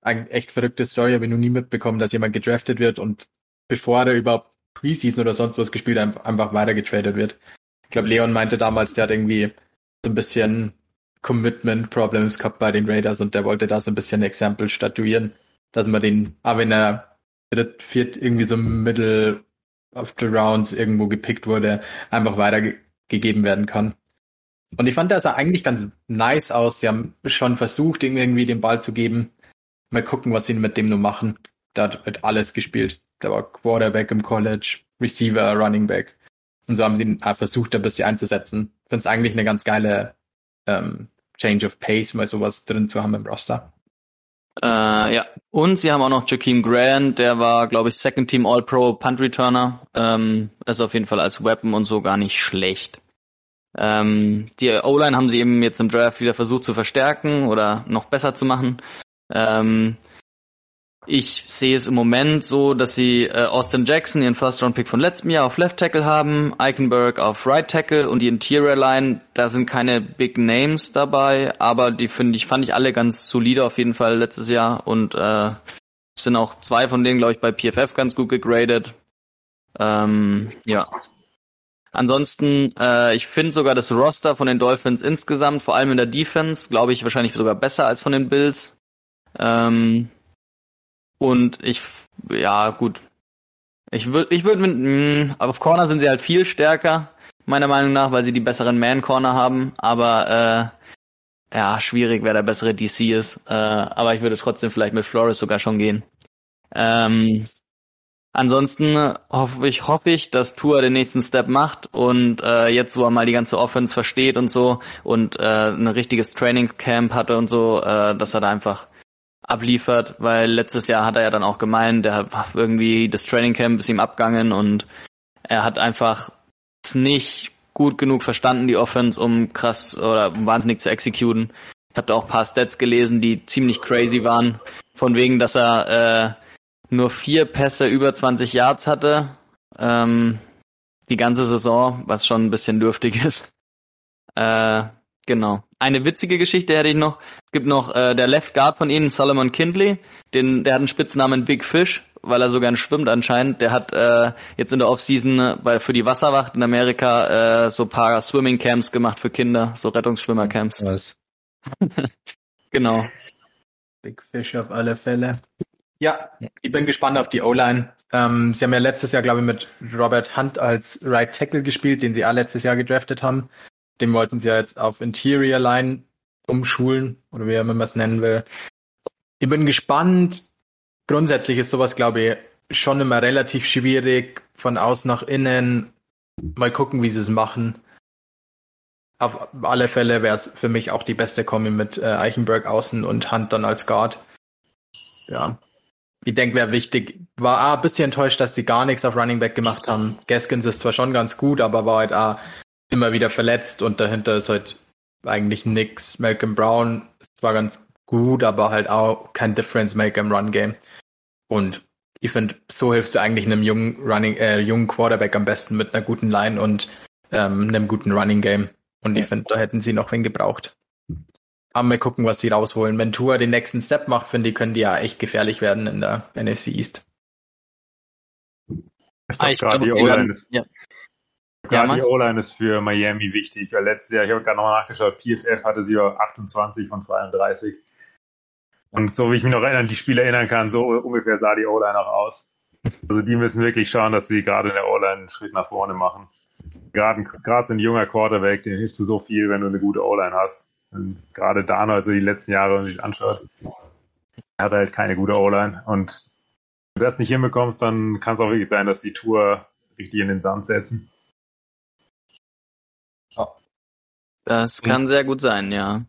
Speaker 1: Eine echt verrückte Story, habe ich noch nie mitbekommen, dass jemand gedraftet wird und bevor er überhaupt Preseason oder sonst was gespielt einfach weiter getradet wird. Ich glaube, Leon meinte damals, der hat irgendwie so ein bisschen Commitment Problems gehabt bei den Raiders und der wollte da so ein bisschen Exempel statuieren, dass man den, aber wenn er viert, irgendwie so Middle of the Rounds irgendwo gepickt wurde, einfach weitergegeben werden kann. Und ich fand, der sah eigentlich ganz nice aus. Sie haben schon versucht, irgendwie den Ball zu geben. Mal gucken, was sie mit dem nur machen. Da wird alles gespielt. Der war Quarterback im College, Receiver, Running Back. Und so haben sie ihn versucht, ein bisschen einzusetzen. Ich finde es eigentlich eine ganz geile ähm, Change of Pace, mal sowas drin zu haben im Roster.
Speaker 3: Äh, ja, und sie haben auch noch Jakeem Grant, der war, glaube ich, Second Team All-Pro Punt Returner. Ähm, ist auf jeden Fall als Weapon und so gar nicht schlecht. Ähm, die O-Line haben sie eben jetzt im Draft wieder versucht zu verstärken oder noch besser zu machen. Ähm, ich sehe es im Moment so, dass sie äh, Austin Jackson, ihren First-Round-Pick von letztem Jahr, auf Left Tackle haben, Eichenberg auf Right Tackle und die Interior Line, da sind keine Big Names dabei, aber die finde ich, fand ich alle ganz solide auf jeden Fall letztes Jahr und äh, sind auch zwei von denen, glaube ich, bei PFF ganz gut gegradet. Ähm, ja. Ansonsten, äh, ich finde sogar das Roster von den Dolphins insgesamt, vor allem in der Defense, glaube ich, wahrscheinlich sogar besser als von den Bills. Ähm, und ich, ja, gut. Ich würde, ich würde mit, mh, auf Corner sind sie halt viel stärker, meiner Meinung nach, weil sie die besseren Man-Corner haben. Aber ja, schwierig, wer der bessere DC ist. Äh, aber ich würde trotzdem vielleicht mit Flores sogar schon gehen. Ähm, ansonsten hoffe ich, hoffe ich, dass Tour den nächsten Step macht und äh, jetzt, wo er mal die ganze Offense versteht und so und äh, ein richtiges Training Camp hatte und so, äh, dass er da einfach abliefert, weil letztes Jahr hat er ja dann auch gemeint, der hat irgendwie das Training Camp ist ihm abgangen und er hat einfach es nicht gut genug verstanden, die Offense, um krass oder um wahnsinnig zu exekuten. Ich habe da auch paar Stats gelesen, die ziemlich crazy waren. Von wegen, dass er äh, nur vier Pässe über 20 Yards hatte. Ähm, die ganze Saison, was schon ein bisschen dürftig ist. Äh, genau. Eine witzige Geschichte hätte ich noch. Es gibt noch äh, der Left Guard von ihnen, Solomon Kindley. Den, der hat einen Spitznamen Big Fish weil er so gern schwimmt anscheinend. Der hat äh, jetzt in der Offseason bei, für die Wasserwacht in Amerika äh, so paar Swimming Camps gemacht für Kinder, so Rettungsschwimmercamps.
Speaker 2: Was?
Speaker 3: genau.
Speaker 1: Big Fish auf alle Fälle. Ja, ich bin gespannt auf die O-Line. Ähm, sie haben ja letztes Jahr, glaube ich, mit Robert Hunt als Right Tackle gespielt, den sie auch letztes Jahr gedraftet haben. Den wollten sie ja jetzt auf Interior Line umschulen, oder wie man es nennen will. Ich bin gespannt, grundsätzlich ist sowas, glaube ich, schon immer relativ schwierig von außen nach innen. Mal gucken, wie sie es machen. Auf alle Fälle wäre es für mich auch die beste Kombi mit äh, Eichenberg außen und Hunt dann als Guard. Ja. Ich denke, wäre wichtig. War auch ein bisschen enttäuscht, dass sie gar nichts auf Running Back gemacht haben. Gaskins ist zwar schon ganz gut, aber war halt auch immer wieder verletzt und dahinter ist halt eigentlich nix. Malcolm Brown ist zwar ganz gut, aber halt auch kein Difference Maker im Run Game. Und ich finde, so hilfst du eigentlich einem jungen Running, äh, jungen Quarterback am besten mit einer guten Line und ähm, einem guten Running Game. Und ich finde, da hätten sie noch wen gebraucht. Aber wir gucken, was sie rausholen. Wenn Tour den nächsten Step macht, finde ich, können die ja echt gefährlich werden in der NFC East.
Speaker 4: Ich glaube, gerade die O-Line ist, ja. Ja, die O-Line ist für Miami wichtig. Weil letztes Jahr, ich habe gerade nochmal nachgeschaut, PFF hatte sie 28 von 32. Und so wie ich mich noch erinnern, die Spieler erinnern kann, so ungefähr sah die O-Line auch aus. Also die müssen wirklich schauen, dass sie gerade in der O-Line einen Schritt nach vorne machen. Gerade, gerade so ein junger Quarterback, den hilfst du so viel, wenn du eine gute O-Line hast. Und gerade Dano, also die letzten Jahre, wenn man sich anschaut, hat halt keine gute O-Line. Und wenn du das nicht hinbekommst, dann kann es auch wirklich sein, dass die Tour richtig in den Sand setzen.
Speaker 3: Das kann sehr gut sein, ja.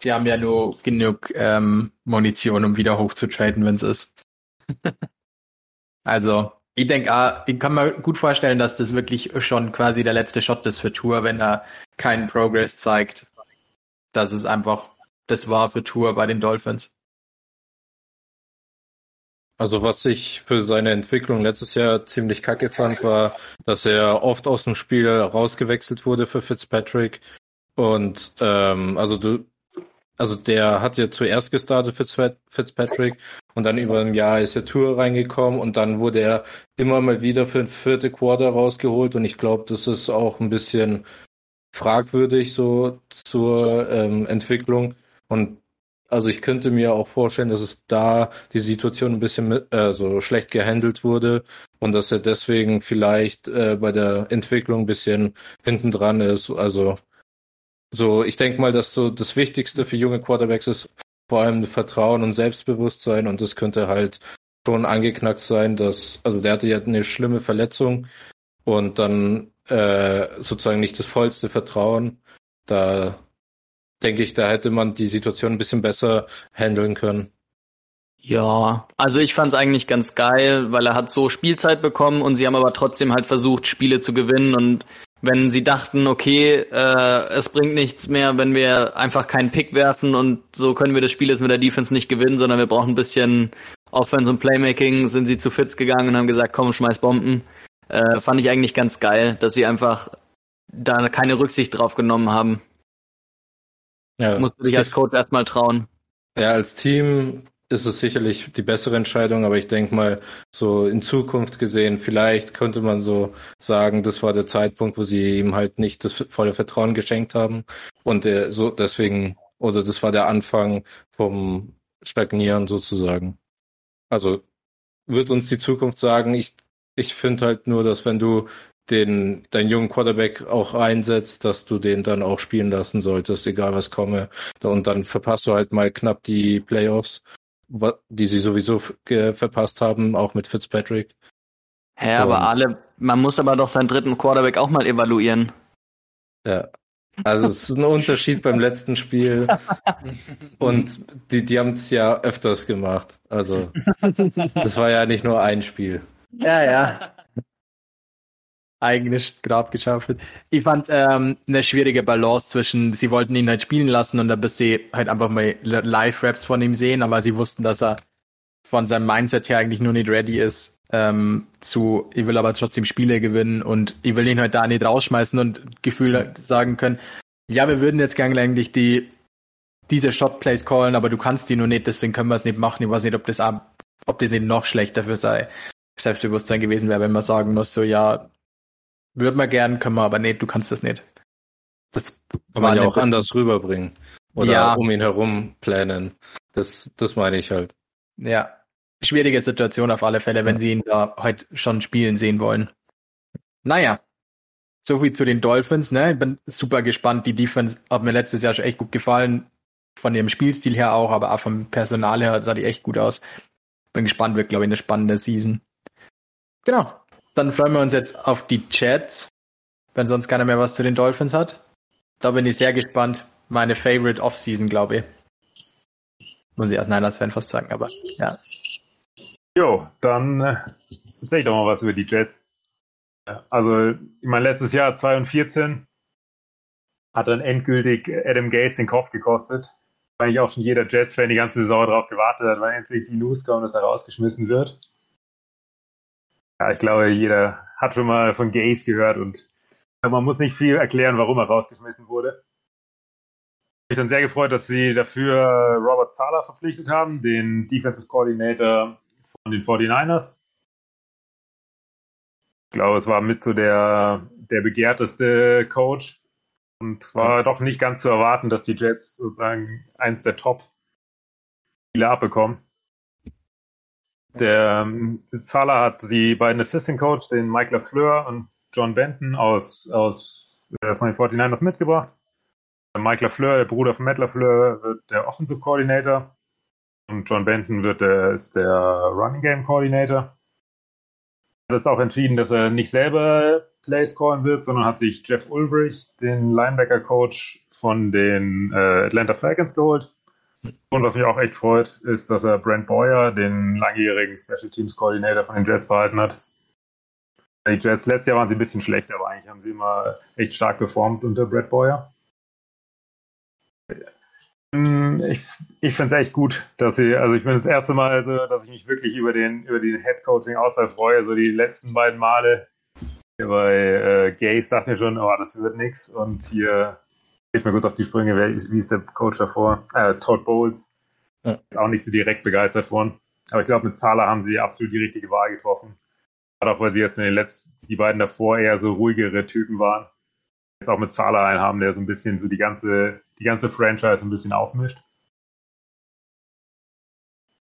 Speaker 1: Sie haben ja nur genug ähm, Munition, um wieder hochzutraden, wenn es ist. also, ich denke, ich kann mir gut vorstellen, dass das wirklich schon quasi der letzte Shot ist für Tour, wenn er keinen Progress zeigt. Das ist einfach, das war für Tour bei den Dolphins.
Speaker 2: Also was ich für seine Entwicklung letztes Jahr ziemlich kacke fand, war, dass er oft aus dem Spiel rausgewechselt wurde für Fitzpatrick. Und ähm, also du, also der hat ja zuerst gestartet für Fitzpatrick und dann über ein Jahr ist er Tour reingekommen und dann wurde er immer mal wieder für ein vierte Quarter rausgeholt und ich glaube, das ist auch ein bisschen fragwürdig so zur ähm, Entwicklung und also ich könnte mir auch vorstellen, dass es da die Situation ein bisschen mit, äh, so schlecht gehandelt wurde und dass er deswegen vielleicht äh, bei der Entwicklung ein bisschen hinten dran ist. Also so, ich denke mal, dass so das Wichtigste für junge Quarterbacks ist vor allem Vertrauen und Selbstbewusstsein und das könnte halt schon angeknackt sein, dass, also der hatte ja eine schlimme Verletzung und dann äh, sozusagen nicht das vollste Vertrauen. Da denke ich, da hätte man die Situation ein bisschen besser handeln können.
Speaker 3: Ja, also ich fand es eigentlich ganz geil, weil er hat so Spielzeit bekommen und sie haben aber trotzdem halt versucht, Spiele zu gewinnen und wenn sie dachten, okay, äh, es bringt nichts mehr, wenn wir einfach keinen Pick werfen und so können wir das Spiel jetzt mit der Defense nicht gewinnen, sondern wir brauchen ein bisschen Offense und Playmaking, sind sie zu Fitz gegangen und haben gesagt, komm, schmeiß Bomben. Äh, fand ich eigentlich ganz geil, dass sie einfach da keine Rücksicht drauf genommen haben. Ja, Musst du dich als Coach erstmal trauen.
Speaker 2: Ja, als Team ist es sicherlich die bessere Entscheidung, aber ich denke mal, so in Zukunft gesehen, vielleicht könnte man so sagen, das war der Zeitpunkt, wo sie ihm halt nicht das volle Vertrauen geschenkt haben und er so deswegen, oder das war der Anfang vom Stagnieren sozusagen. Also wird uns die Zukunft sagen, ich, ich finde halt nur, dass wenn du den, deinen jungen Quarterback auch einsetzt, dass du den dann auch spielen lassen solltest, egal was komme. Und dann verpasst du halt mal knapp die Playoffs, die sie sowieso verpasst haben, auch mit Fitzpatrick.
Speaker 3: Hä, aber alle, man muss aber doch seinen dritten Quarterback auch mal evaluieren.
Speaker 2: Ja. Also es ist ein Unterschied beim letzten Spiel. Und die, die haben es ja öfters gemacht. Also das war ja nicht nur ein Spiel.
Speaker 1: Ja, ja. Eigenes Grab geschaffen. Ich fand ähm, eine schwierige Balance zwischen, sie wollten ihn halt spielen lassen und dann bis sie halt einfach mal Live-Raps von ihm sehen, aber sie wussten, dass er von seinem Mindset her eigentlich nur nicht ready ist, ähm, zu, ich will aber trotzdem Spiele gewinnen und ich will ihn halt da nicht rausschmeißen und Gefühl sagen können, ja, wir würden jetzt gerne eigentlich die, diese Shotplays callen, aber du kannst die nur nicht, deswegen können wir es nicht machen. Ich weiß nicht, ob das, ob das nicht noch schlechter für sein Selbstbewusstsein gewesen wäre, wenn man sagen muss, so, ja, würde man gern, können wir aber nicht, du kannst das nicht.
Speaker 2: Das kann man ja auch anders rüberbringen. Oder ja. um ihn herum planen. Das, das meine ich halt.
Speaker 1: Ja, schwierige Situation auf alle Fälle, wenn ja. sie ihn da heute schon spielen sehen wollen. Naja, so viel zu den Dolphins, ne? Ich bin super gespannt. Die Defense hat mir letztes Jahr schon echt gut gefallen. Von ihrem Spielstil her auch, aber auch vom Personal her sah die echt gut aus. Bin gespannt, wird, glaube ich, eine spannende Season. Genau. Dann freuen wir uns jetzt auf die Jets, wenn sonst keiner mehr was zu den Dolphins hat. Da bin ich sehr gespannt. Meine Favorite Offseason, glaube ich. Muss ich als Niners-Fan fast sagen, aber ja.
Speaker 4: Jo, dann äh, erzähl ich doch mal was über die Jets. Also, ich meine, letztes Jahr 2014 hat dann endgültig Adam Gase den Kopf gekostet. Eigentlich auch schon jeder Jets-Fan die ganze Saison darauf gewartet hat, weil endlich die News kommt, dass er rausgeschmissen wird. Ja, ich glaube, jeder hat schon mal von Gase gehört und man muss nicht viel erklären, warum er rausgeschmissen wurde. Ich bin dann sehr gefreut, dass sie dafür Robert Sala verpflichtet haben, den Defensive Coordinator von den 49ers. Ich glaube, es war mit so der, der begehrteste Coach. Und es war ja. doch nicht ganz zu erwarten, dass die Jets sozusagen eins der Top-Spiele abbekommen. Der ähm, Salah hat die beiden Assistant Coach, den Mike LaFleur und John Benton aus, aus äh, von den 49ers mitgebracht. Mike LaFleur, der Bruder von Matt LaFleur, wird der Offensive Coordinator. Und John Benton wird der, ist der Running Game Coordinator. Er hat jetzt auch entschieden, dass er nicht selber Plays callen wird, sondern hat sich Jeff Ulbrich, den Linebacker Coach von den äh, Atlanta Falcons geholt. Und was mich auch echt freut, ist, dass er Brent Boyer, den langjährigen Special Teams Coordinator von den Jets behalten hat. Die Jets letztes Jahr waren sie ein bisschen schlecht, aber eigentlich haben sie immer echt stark performt unter Brett Boyer. Hm, ich, ich finde es echt gut, dass sie, also ich bin das erste Mal, so, dass ich mich wirklich über den, über den Head Coaching Auswahl freue. So die letzten beiden Male hier bei äh, Gaze dachte mir schon, oh, das wird nix. Und hier geht mir kurz auf die Sprünge, wer, wie ist der Coach davor? Äh, Todd Bowles. Ja. Ist auch nicht so direkt begeistert von. Aber ich glaube, mit Zahler haben sie absolut die richtige Wahl getroffen. Gerade auch, weil sie jetzt in den letzten, die beiden davor eher so ruhigere Typen waren jetzt auch mit Zahler einen haben, der so ein bisschen so die ganze, die ganze Franchise ein bisschen aufmischt.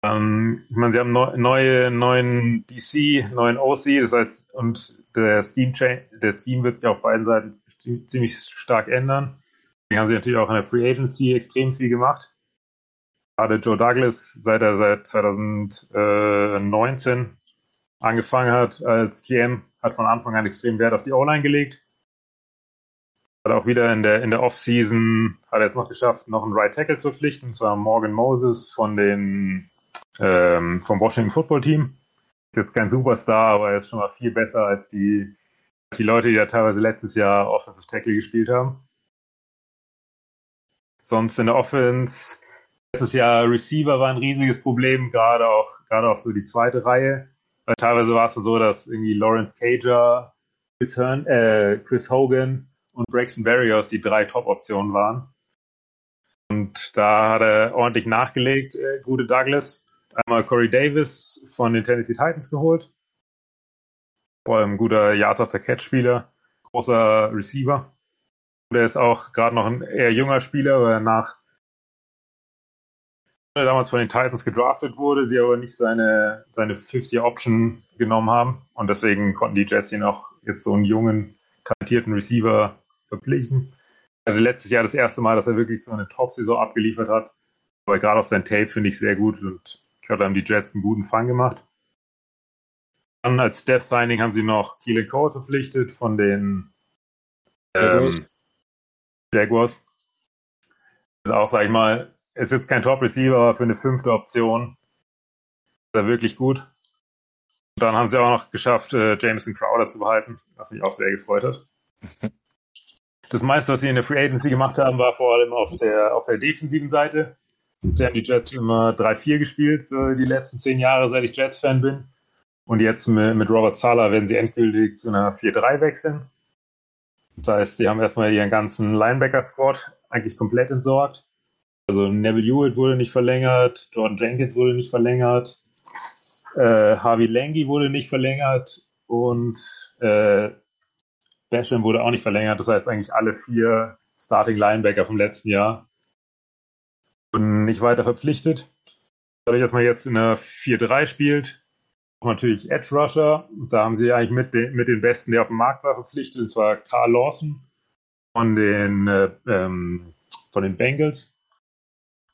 Speaker 4: Ähm, ich meine, sie haben neu, neue, neuen DC, neuen OC, das heißt, und der Scheme, der Scheme wird sich auf beiden Seiten ziemlich stark ändern. Haben sie natürlich auch in der Free Agency extrem viel gemacht. Gerade Joe Douglas, seit er seit 2019 angefangen hat als GM, hat von Anfang an extrem Wert auf die O-Line gelegt hat auch wieder in der, in der Offseason, hat er jetzt noch geschafft, noch einen Right Tackle zu verpflichten, und zwar Morgan Moses von den, ähm, vom Washington Football Team. Ist jetzt kein Superstar, aber er ist schon mal viel besser als die, als die Leute, die da teilweise letztes Jahr Offensive Tackle gespielt haben. Sonst in der Offense, letztes Jahr Receiver war ein riesiges Problem, gerade auch, gerade auch so die zweite Reihe. Weil teilweise war es dann so, dass irgendwie Lawrence Cager, Chris, Hearn, äh, Chris Hogan und Braxton Barrios die drei Top-Optionen waren. Und da hat er ordentlich nachgelegt, äh, gute Douglas. Einmal Corey Davis von den Tennessee Titans geholt. Vor allem guter Yards after Catch-Spieler, großer Receiver. Der ist auch gerade noch ein eher junger Spieler, aber nach damals von den Titans gedraftet wurde, sie aber nicht seine, seine 50-Option genommen haben. Und deswegen konnten die Jets ihn auch jetzt so einen jungen, talentierten Receiver verpflichten. Also letztes Jahr das erste Mal, dass er wirklich so eine Top-Saison abgeliefert hat. Aber gerade auf sein Tape finde ich sehr gut und ich glaube, da haben die Jets einen guten Fang gemacht. Dann als Death Signing haben sie noch Keelan Cole verpflichtet von den ähm, Jaguars. Ist auch, sag ich mal, ist jetzt kein Top-Receiver, aber für eine fünfte Option ist er wirklich gut. Und dann haben sie auch noch geschafft, äh, Jameson Crowder zu behalten, was mich auch sehr gefreut hat. Das meiste, was sie in der Free Agency gemacht haben, war vor allem auf der, auf der defensiven Seite. Sie haben die Jets immer 3-4 gespielt für die letzten zehn Jahre, seit ich Jets-Fan bin. Und jetzt mit, mit Robert Sala werden sie endgültig zu einer 4-3 wechseln. Das heißt, sie haben erstmal ihren ganzen Linebacker-Squad eigentlich komplett entsorgt. Also Neville Hewitt wurde nicht verlängert, Jordan Jenkins wurde nicht verlängert, äh, Harvey Langy wurde nicht verlängert und äh, Basham wurde auch nicht verlängert. Das heißt eigentlich alle vier Starting Linebacker vom letzten Jahr wurden nicht weiter verpflichtet. Dadurch, dass man jetzt in einer 4-3 spielt, natürlich Edge Rusher. Da haben sie eigentlich mit den, mit den Besten, der auf dem Markt war, verpflichtet, und zwar Carl Lawson von den, äh, ähm, von den Bengals.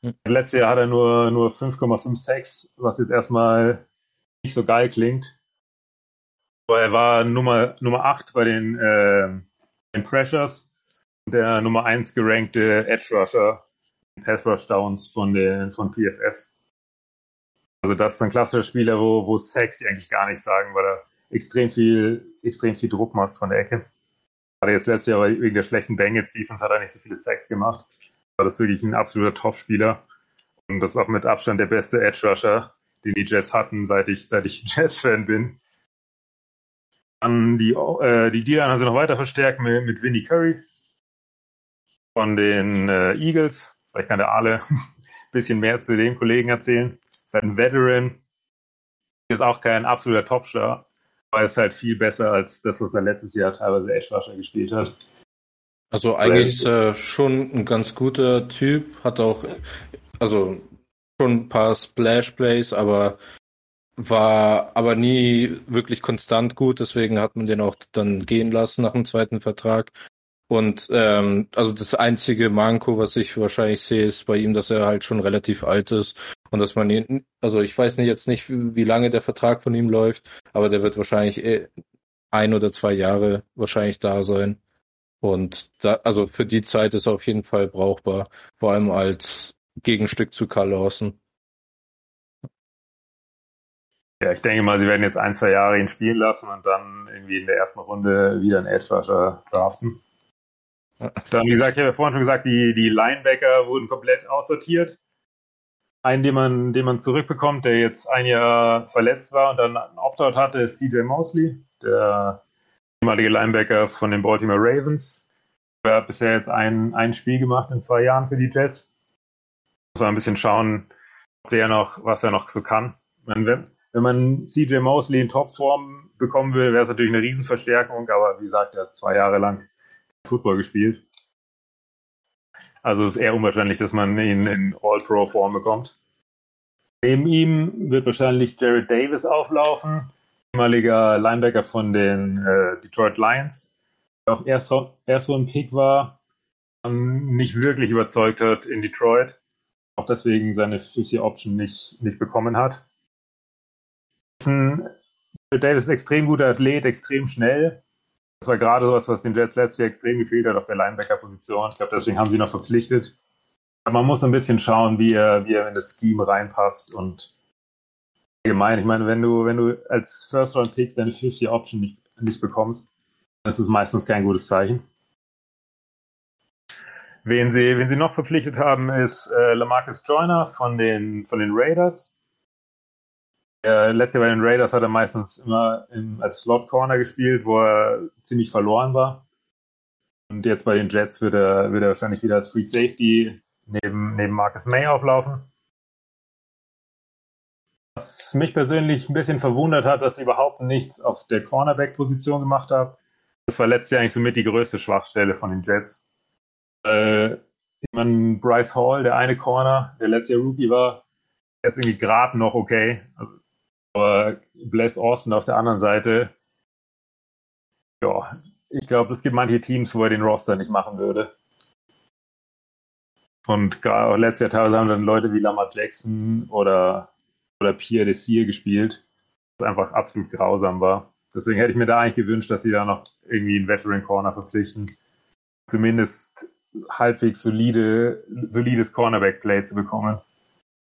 Speaker 2: Hm.
Speaker 4: Letztes Jahr hat er nur, nur 5,56, was jetzt erstmal nicht so geil klingt. Aber er war Nummer, Nummer 8 bei den, äh, den Pressures. Der Nummer 1 gerankte Edge Rusher, Pass Rush Downs von, den, von PFF. Also das ist ein klassischer Spieler, wo, wo Sacks eigentlich gar nicht sagen, weil er extrem viel, extrem viel Druck macht von der Ecke. Gerade jetzt letztes Jahr wegen der schlechten Bengals Defense hat er nicht so viele Sacks gemacht. Aber das ist wirklich ein absoluter Top-Spieler. Und das ist auch mit Abstand der beste Edge Rusher, den die Jets hatten, seit ich, seit ich Jets-Fan bin. Dann die, äh, die D-Line haben sie noch weiter verstärkt mit, mit Vinnie Curry von den äh, Eagles. Vielleicht kann der Ale ein bisschen mehr zu dem Kollegen erzählen. Ist Veteran. Ist auch kein absoluter Topstar, aber ist halt viel besser als das, was er letztes Jahr teilweise Edge Rusher gespielt hat.
Speaker 2: Also eigentlich ist er schon ein ganz guter Typ, hat auch, also schon ein paar Splash Plays, aber war aber nie wirklich konstant gut, deswegen hat man den auch dann gehen lassen nach dem zweiten Vertrag. Und ähm, also das einzige Manko, was ich wahrscheinlich sehe, ist bei ihm, dass er halt schon relativ alt ist und dass man ihn, also ich weiß nicht jetzt nicht, wie lange der Vertrag von ihm läuft, aber der wird wahrscheinlich eh ein oder zwei Jahre wahrscheinlich da sein. Und da, also für die Zeit ist er auf jeden Fall brauchbar, vor allem als Gegenstück zu Carl Lawson.
Speaker 4: Ja, ich denke mal, sie werden jetzt ein, zwei Jahre ihn spielen lassen und dann irgendwie in der ersten Runde wieder einen Edge Rusher draften. Dann, wie gesagt, ich habe ja vorhin schon gesagt, die, die Linebacker wurden komplett aussortiert. Einen, den man, den man zurückbekommt, der jetzt ein Jahr verletzt war und dann einen Opt-out hatte, ist CJ Mosley, der ehemalige Linebacker von den Baltimore Ravens. Er hat bisher jetzt ein, ein Spiel gemacht in zwei Jahren für die Jets. Muss man ein bisschen schauen, ob der noch, was er noch so kann. Wenn, wenn man CJ Mosley in Topform bekommen will, wäre es natürlich eine Riesenverstärkung, aber wie gesagt, er hat zwei Jahre lang Football gespielt. Also es ist eher unwahrscheinlich, dass man ihn in All-Pro-Form bekommt. Neben ihm wird wahrscheinlich Jared Davis auflaufen, ehemaliger Linebacker von den äh, Detroit Lions, der auch erst, erst so ein Pick war, nicht wirklich überzeugt hat in Detroit, auch deswegen seine Fifty Option nicht, nicht bekommen hat. Jared Davis ist ein extrem guter Athlet, extrem schnell, das war gerade sowas, was den Jets letztes Jahr extrem gefehlt hat auf der Linebacker-Position. Ich glaube, deswegen haben sie ihn noch verpflichtet. Aber man muss ein bisschen schauen, wie er, wie er in das Scheme reinpasst und allgemein. Ich meine, wenn du, wenn du als First-Round-Pick deine 50-Option nicht, nicht bekommst, dann ist es meistens kein gutes Zeichen. Wen sie, wen sie noch verpflichtet haben, ist äh, Lamarcus Joyner von den, von den Raiders. Äh, letztes Jahr bei den Raiders hat er meistens immer im, als Slot Corner gespielt, wo er ziemlich verloren war. Und jetzt bei den Jets wird er, wird er wahrscheinlich wieder als Free Safety neben, neben Marcus May auflaufen. Was mich persönlich ein bisschen verwundert hat, dass ich überhaupt nichts auf der Cornerback-Position gemacht habe. Das war letztes Jahr eigentlich somit die größte Schwachstelle von den Jets. Äh, ich meine, Bryce Hall, der eine Corner, der letztes Jahr Rookie war, er ist irgendwie gerade noch okay. Also, aber Bless Austin auf der anderen Seite, ja, ich glaube, es gibt manche Teams, wo er den Roster nicht machen würde. Und auch letztes Jahr teilweise haben dann Leute wie Lamar Jackson oder, oder Pierre Desir gespielt, was einfach absolut grausam war. Deswegen hätte ich mir da eigentlich gewünscht, dass sie da noch irgendwie einen Veteran Corner verpflichten. Zumindest halbwegs solide, solides Cornerback-Play zu bekommen.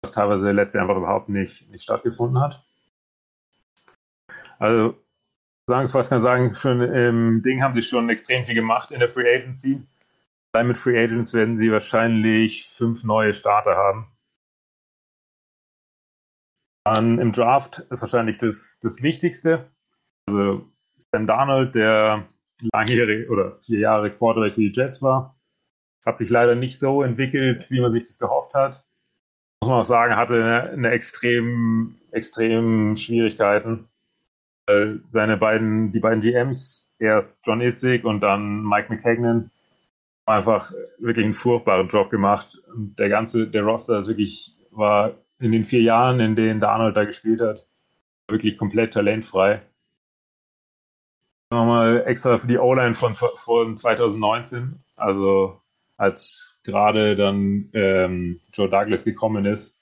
Speaker 4: Was teilweise letztes Jahr einfach überhaupt nicht, nicht stattgefunden hat. Also, sagen, was kann sagen, schon im Ding haben sie schon extrem viel gemacht in der Free Agency. Allein mit Free Agents werden sie wahrscheinlich fünf neue Starter haben. Dann im Draft ist wahrscheinlich das, das Wichtigste. Also Sam Darnold, der langjährige oder vier Jahre Quarterback für die Jets war, hat sich leider nicht so entwickelt, wie man sich das gehofft hat. Muss man auch sagen, hatte eine, eine extrem, extrem Schwierigkeiten. Seine beiden, die beiden GMs, erst John Itzig und dann Mike McKagan, einfach wirklich einen furchtbaren Job gemacht. Und der ganze, der Roster ist wirklich, war in den vier Jahren, in denen Darnold da gespielt hat, wirklich komplett talentfrei nochmal extra für die O-Line von, von 2019, also als gerade dann ähm, Joe Douglas gekommen ist,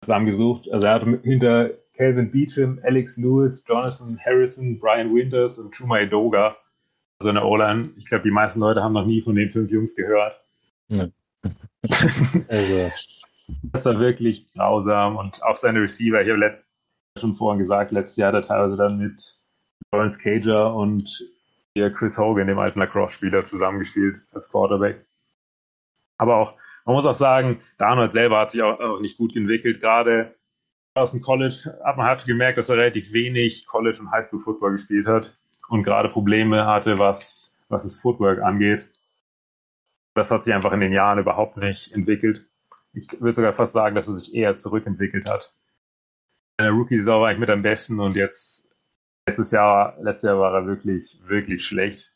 Speaker 4: zusammengesucht. Also er hatte hinter Calvin Beecham, Alex Lewis, Jonathan Harrison, Brian Winters und Chuma Edoga. Also eine O-Line. Ich glaube, die meisten Leute haben noch nie von den fünf Jungs gehört. Ja. also. Das war wirklich grausam und auch seine Receiver. Ich habe letzt, schon vorhin gesagt, letztes Jahr hat er teilweise dann mit Lawrence Cager und Chris Hogan, dem alten Lacrosse-Spieler, zusammengespielt als Quarterback. Aber auch, man muss auch sagen, Darnold selber hat sich auch, auch nicht gut entwickelt. Gerade aus dem College hat man hat gemerkt, dass er relativ wenig College- und Highschool-Football gespielt hat und gerade Probleme hatte, was, was das Footwork angeht. Das hat sich einfach in den Jahren überhaupt nicht entwickelt. Ich würde sogar fast sagen, dass er sich eher zurückentwickelt hat. In der Rookie-Saison war ich mit am besten und jetzt Letztes Jahr, letztes Jahr war er wirklich, wirklich schlecht.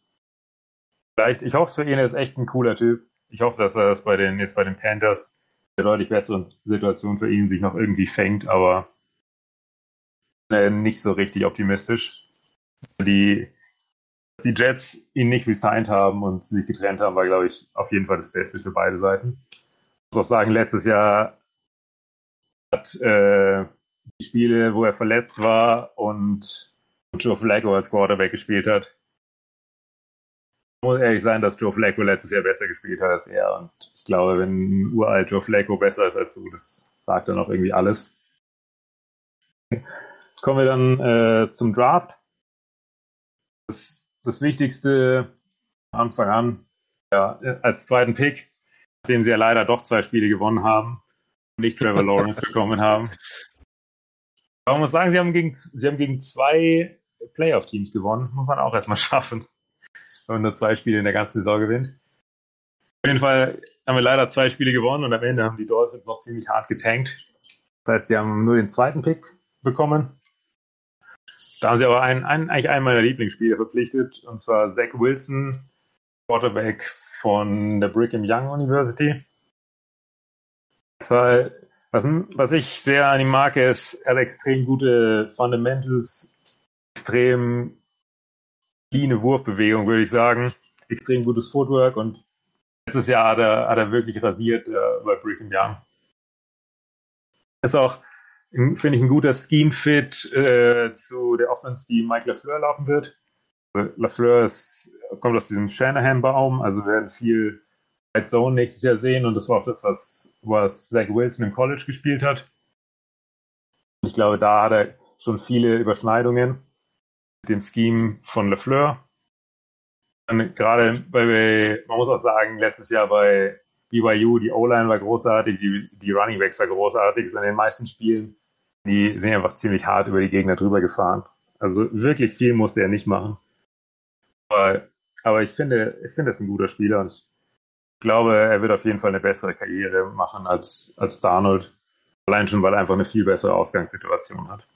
Speaker 4: Vielleicht, ich hoffe für ihn, er ist echt ein cooler Typ. Ich hoffe, dass er das bei den, jetzt bei den Panthers der deutlich besseren Situation für ihn sich noch irgendwie fängt, aber äh, nicht so richtig optimistisch. Die, die Jets ihn nicht resigned haben und sich getrennt haben, war, glaube ich, auf jeden Fall das Beste für beide Seiten. Ich muss auch sagen, letztes Jahr hat äh, die Spiele, wo er verletzt war und Joe Flacco als Quarterback gespielt hat. Muss ehrlich sein, dass Joe Flacco letztes Jahr besser gespielt hat als er. Und ich glaube, wenn uralt Joe Flacco besser ist als du, das sagt dann auch irgendwie alles. Kommen wir dann äh, zum Draft. Das, das Wichtigste Anfang an, ja, als zweiten Pick, nachdem sie ja leider doch zwei Spiele gewonnen haben und nicht Trevor Lawrence bekommen haben. Aber man muss sagen, sie haben gegen, sie haben gegen zwei Playoff-Teams gewonnen. Muss man auch erstmal schaffen, wenn man nur zwei Spiele in der ganzen Saison gewinnt. Auf jeden Fall haben wir leider zwei Spiele gewonnen und am Ende haben die Dolphins noch ziemlich hart getankt. Das heißt, sie haben nur den zweiten Pick bekommen. Da haben sie aber einen, einen, eigentlich einen meiner Lieblingsspieler verpflichtet, und zwar Zach Wilson, Quarterback von der Brigham Young University. War, was, was ich sehr an ihm mag, ist, er hat extrem gute Fundamentals extrem cleane Wurfbewegung, würde ich sagen. Extrem gutes Footwork und letztes Jahr hat er, hat er wirklich rasiert äh, bei Brigham Young. Ist auch, finde ich, ein guter Scheme-Fit äh, zu der Offense, die Mike LaFleur laufen wird. Also LaFleur ist, kommt aus diesem Shanahan-Baum, also wir werden viel Red Zone nächstes Jahr sehen und das war auch das, was, was Zach Wilson im College gespielt hat. Ich glaube, da hat er schon viele Überschneidungen dem Scheme von LeFleur. Gerade bei, man muss auch sagen, letztes Jahr bei BYU, die O-Line war großartig, die, die Running Backs war großartig, in den meisten Spielen, die sind einfach ziemlich hart über die Gegner drüber gefahren. Also wirklich viel musste er nicht machen. Aber, aber ich finde, ich finde, er ist ein guter Spieler und ich glaube, er wird auf jeden Fall eine bessere Karriere machen als, als Darnold. Allein schon, weil er einfach eine viel bessere Ausgangssituation hat.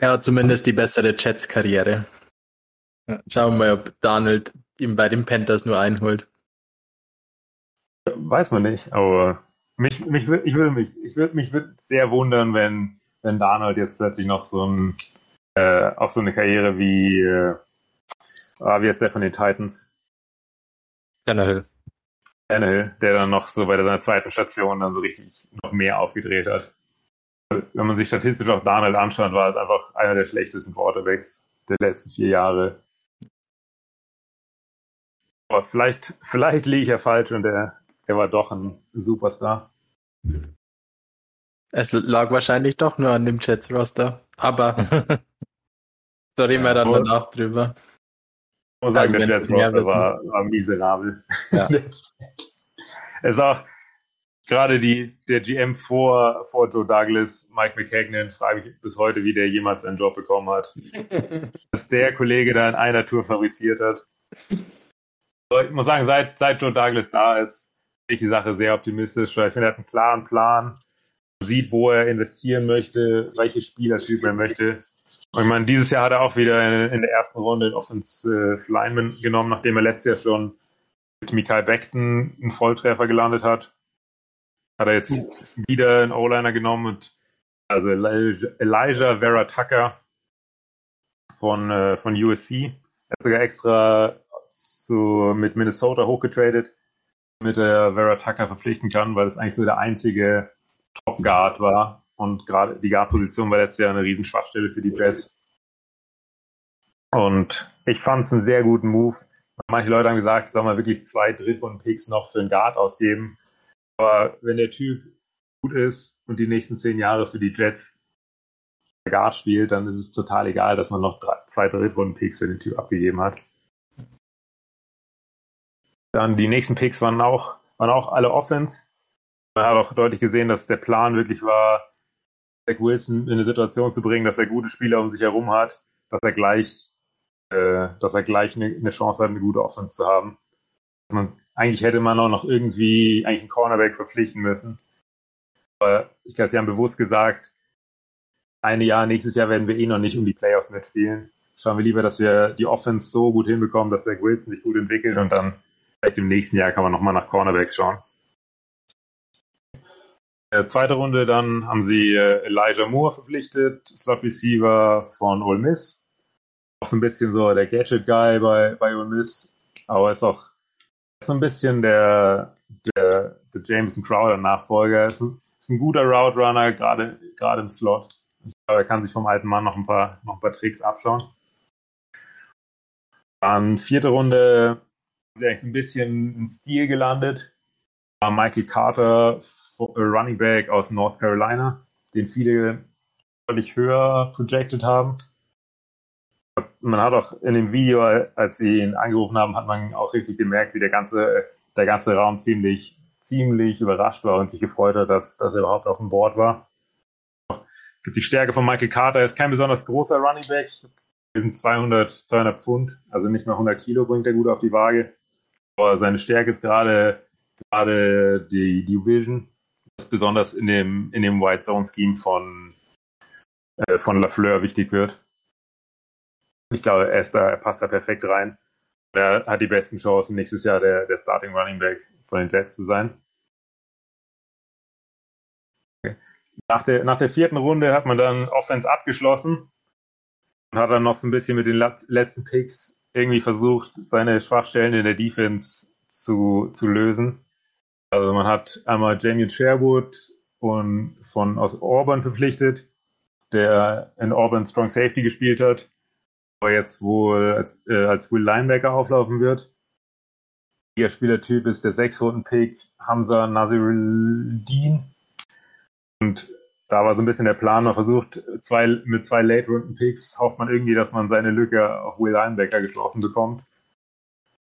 Speaker 1: Er hat zumindest die bessere Jets-Karriere. Schauen wir mal, ob Donald ihm bei den Panthers nur einholt.
Speaker 4: Weiß man nicht, aber mich, mich, ich würde mich, ich würde mich würd sehr wundern, wenn, wenn Darnold jetzt plötzlich noch so ein, äh, auch so eine Karriere wie, äh, ah, wie heißt der von den Titans?
Speaker 2: Tannehill.
Speaker 4: Tannehill, der dann noch so bei seiner zweiten Station dann so richtig noch mehr aufgedreht hat. Wenn man sich statistisch auch Darnold anschaut, war es einfach einer der schlechtesten Quarterbacks der letzten vier Jahre. Aber vielleicht, vielleicht liege ich ja falsch und der, der war doch ein Superstar.
Speaker 1: Es lag wahrscheinlich doch nur an dem Jets-Roster. Aber da reden wir dann danach drüber.
Speaker 4: Ich muss sagen,
Speaker 1: Also,
Speaker 4: der
Speaker 1: wenn
Speaker 4: Jets
Speaker 1: wir mehr
Speaker 4: Roster
Speaker 1: wissen.
Speaker 4: war, war miserabel.
Speaker 1: Ja.
Speaker 4: es ist auch gerade die, der GM vor, vor Joe Douglas, Mike McKagan, frage ich bis heute, wie der jemals einen Job bekommen hat. Dass der Kollege da in einer Tour fabriziert hat. Aber Ich muss sagen, seit, seit Joe Douglas da ist, sehe ich die Sache sehr optimistisch, weil ich finde, er hat einen klaren Plan, sieht, wo er investieren möchte, welche Spielertypen er möchte. Und ich meine, dieses Jahr hat er auch wieder in, in der ersten Runde den Offensive Lineman genommen, nachdem er letztes Jahr schon mit Mikael Beckton einen Volltreffer gelandet hat. Hat er jetzt wieder einen O-Liner genommen und also Elijah, Elijah Vera Tucker von, äh, von USC. Er hat sogar extra zu, mit Minnesota hochgetradet, damit er Vera Tucker verpflichten kann, weil es eigentlich so der einzige Top Guard war. Und gerade die Guard-Position war letztes Jahr eine riesen Schwachstelle für die Jets. Und ich fand es einen sehr guten Move. Manche Leute haben gesagt, soll man wirklich zwei Drittrunden-Picks noch für einen Guard ausgeben. Aber wenn der Typ gut ist und die nächsten zehn Jahre für die Jets Guard spielt, dann ist es total egal, dass man noch drei, zwei Drittrunden-Picks für den Typ abgegeben hat. Dann die nächsten Picks waren auch, waren auch alle Offense. Man hat auch deutlich gesehen, dass der Plan wirklich war, Zach Wilson in eine Situation zu bringen, dass er gute Spieler um sich herum hat, dass er gleich, äh, dass er gleich eine, eine Chance hat, eine gute Offense zu haben. Man, eigentlich hätte man auch noch irgendwie eigentlich einen Cornerback verpflichten müssen. Aber ich glaube, sie haben bewusst gesagt, eine Jahr, nächstes Jahr werden wir eh noch nicht um die Playoffs mitspielen. Schauen wir lieber, dass wir die Offense so gut hinbekommen, dass Zach Wilson sich gut entwickelt und dann vielleicht im nächsten Jahr kann man nochmal nach Cornerbacks schauen. Äh, zweite Runde, dann haben sie äh, Elijah Moore verpflichtet, Slot Receiver von Ole Miss. Auch so ein bisschen so der Gadget-Guy bei, bei Ole Miss, aber ist auch so ein bisschen der, der, der Jameson Crowder-Nachfolger. Ist ist ein guter Route-Runner, gerade gerade im Slot. Ich glaube, er kann sich vom alten Mann noch ein paar, noch ein paar Tricks abschauen. Dann vierte Runde ist eigentlich ein bisschen ein Stil gelandet. War Michael Carter, Running Back aus North Carolina, den viele deutlich höher projected haben. Man hat auch in dem Video, als sie ihn angerufen haben, hat man auch richtig gemerkt, wie der ganze, der ganze Raum ziemlich, ziemlich überrascht war und sich gefreut hat, dass, dass er überhaupt auf dem Board war. Die Stärke von Michael Carter er ist kein besonders großer Running Back. Wir sind 200, 200 Pfund, also nicht mal 100 Kilo bringt er gut auf die Waage. Aber seine Stärke ist gerade, gerade die, die Vision, was besonders in dem, in dem White Zone Scheme von, äh, von Lafleur wichtig wird. Ich glaube, er, ist da, er passt da perfekt rein. Er hat die besten Chancen, nächstes Jahr der, der Starting Running Back von den Jets zu sein. Nach, der, nach der vierten Runde hat man dann Offense abgeschlossen und hat dann noch so ein bisschen mit den letzten Picks irgendwie versucht, seine Schwachstellen in der Defense zu, zu lösen. Also man hat einmal Jamie Sherwood und von aus Auburn verpflichtet, der in Auburn Strong Safety gespielt hat, aber jetzt wohl als, äh, als Will Linebacker auflaufen wird. Ihr Spielertyp ist der Sechs-Runden-Pick Hamza Nasiruddin. Und da war so ein bisschen der Plan, man versucht zwei, mit zwei Late-Runden-Picks, hofft man irgendwie, dass man seine Lücke auf Will Linebacker geschlossen bekommt.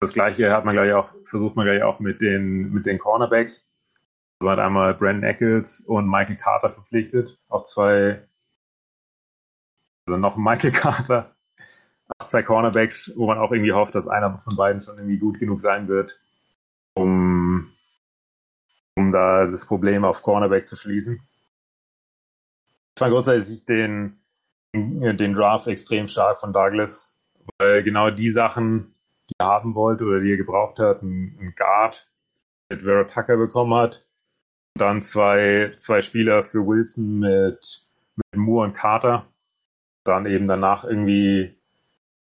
Speaker 4: Das gleiche hat man gleich auch, versucht man gleich auch mit den, mit den Cornerbacks. Also man hat einmal Brandon Eccles und Michael Carter verpflichtet. Auch zwei, also noch Michael Carter. Zwei Cornerbacks, wo man auch irgendwie hofft, dass einer von beiden schon irgendwie gut genug sein wird, um, um da das Problem auf Cornerback zu schließen. Ich fand grundsätzlich den, den Draft extrem stark von Douglas, weil genau die Sachen, die er haben wollte oder die er gebraucht hat, ein, ein Guard mit Vera Tucker bekommen hat. Dann zwei, zwei Spieler für Wilson mit, mit Moore und Carter. Dann eben danach irgendwie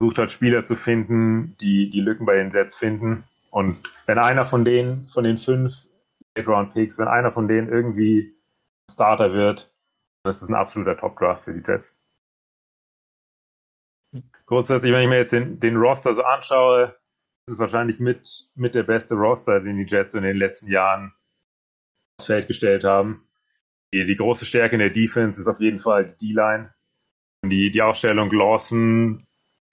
Speaker 4: versucht hat, Spieler zu finden, die die Lücken bei den Sets finden. Und wenn einer von denen, von den fünf Late-Round-Picks, wenn einer von denen irgendwie Starter wird, dann ist es ein absoluter Top-Draft für die Jets. Grundsätzlich, wenn ich mir jetzt den, den Roster so anschaue, ist es wahrscheinlich mit, mit der beste Roster, den die Jets in den letzten Jahren aufs Feld gestellt haben. Die, die große Stärke in der Defense ist auf jeden Fall die D-Line. Die, die Aufstellung Lawson,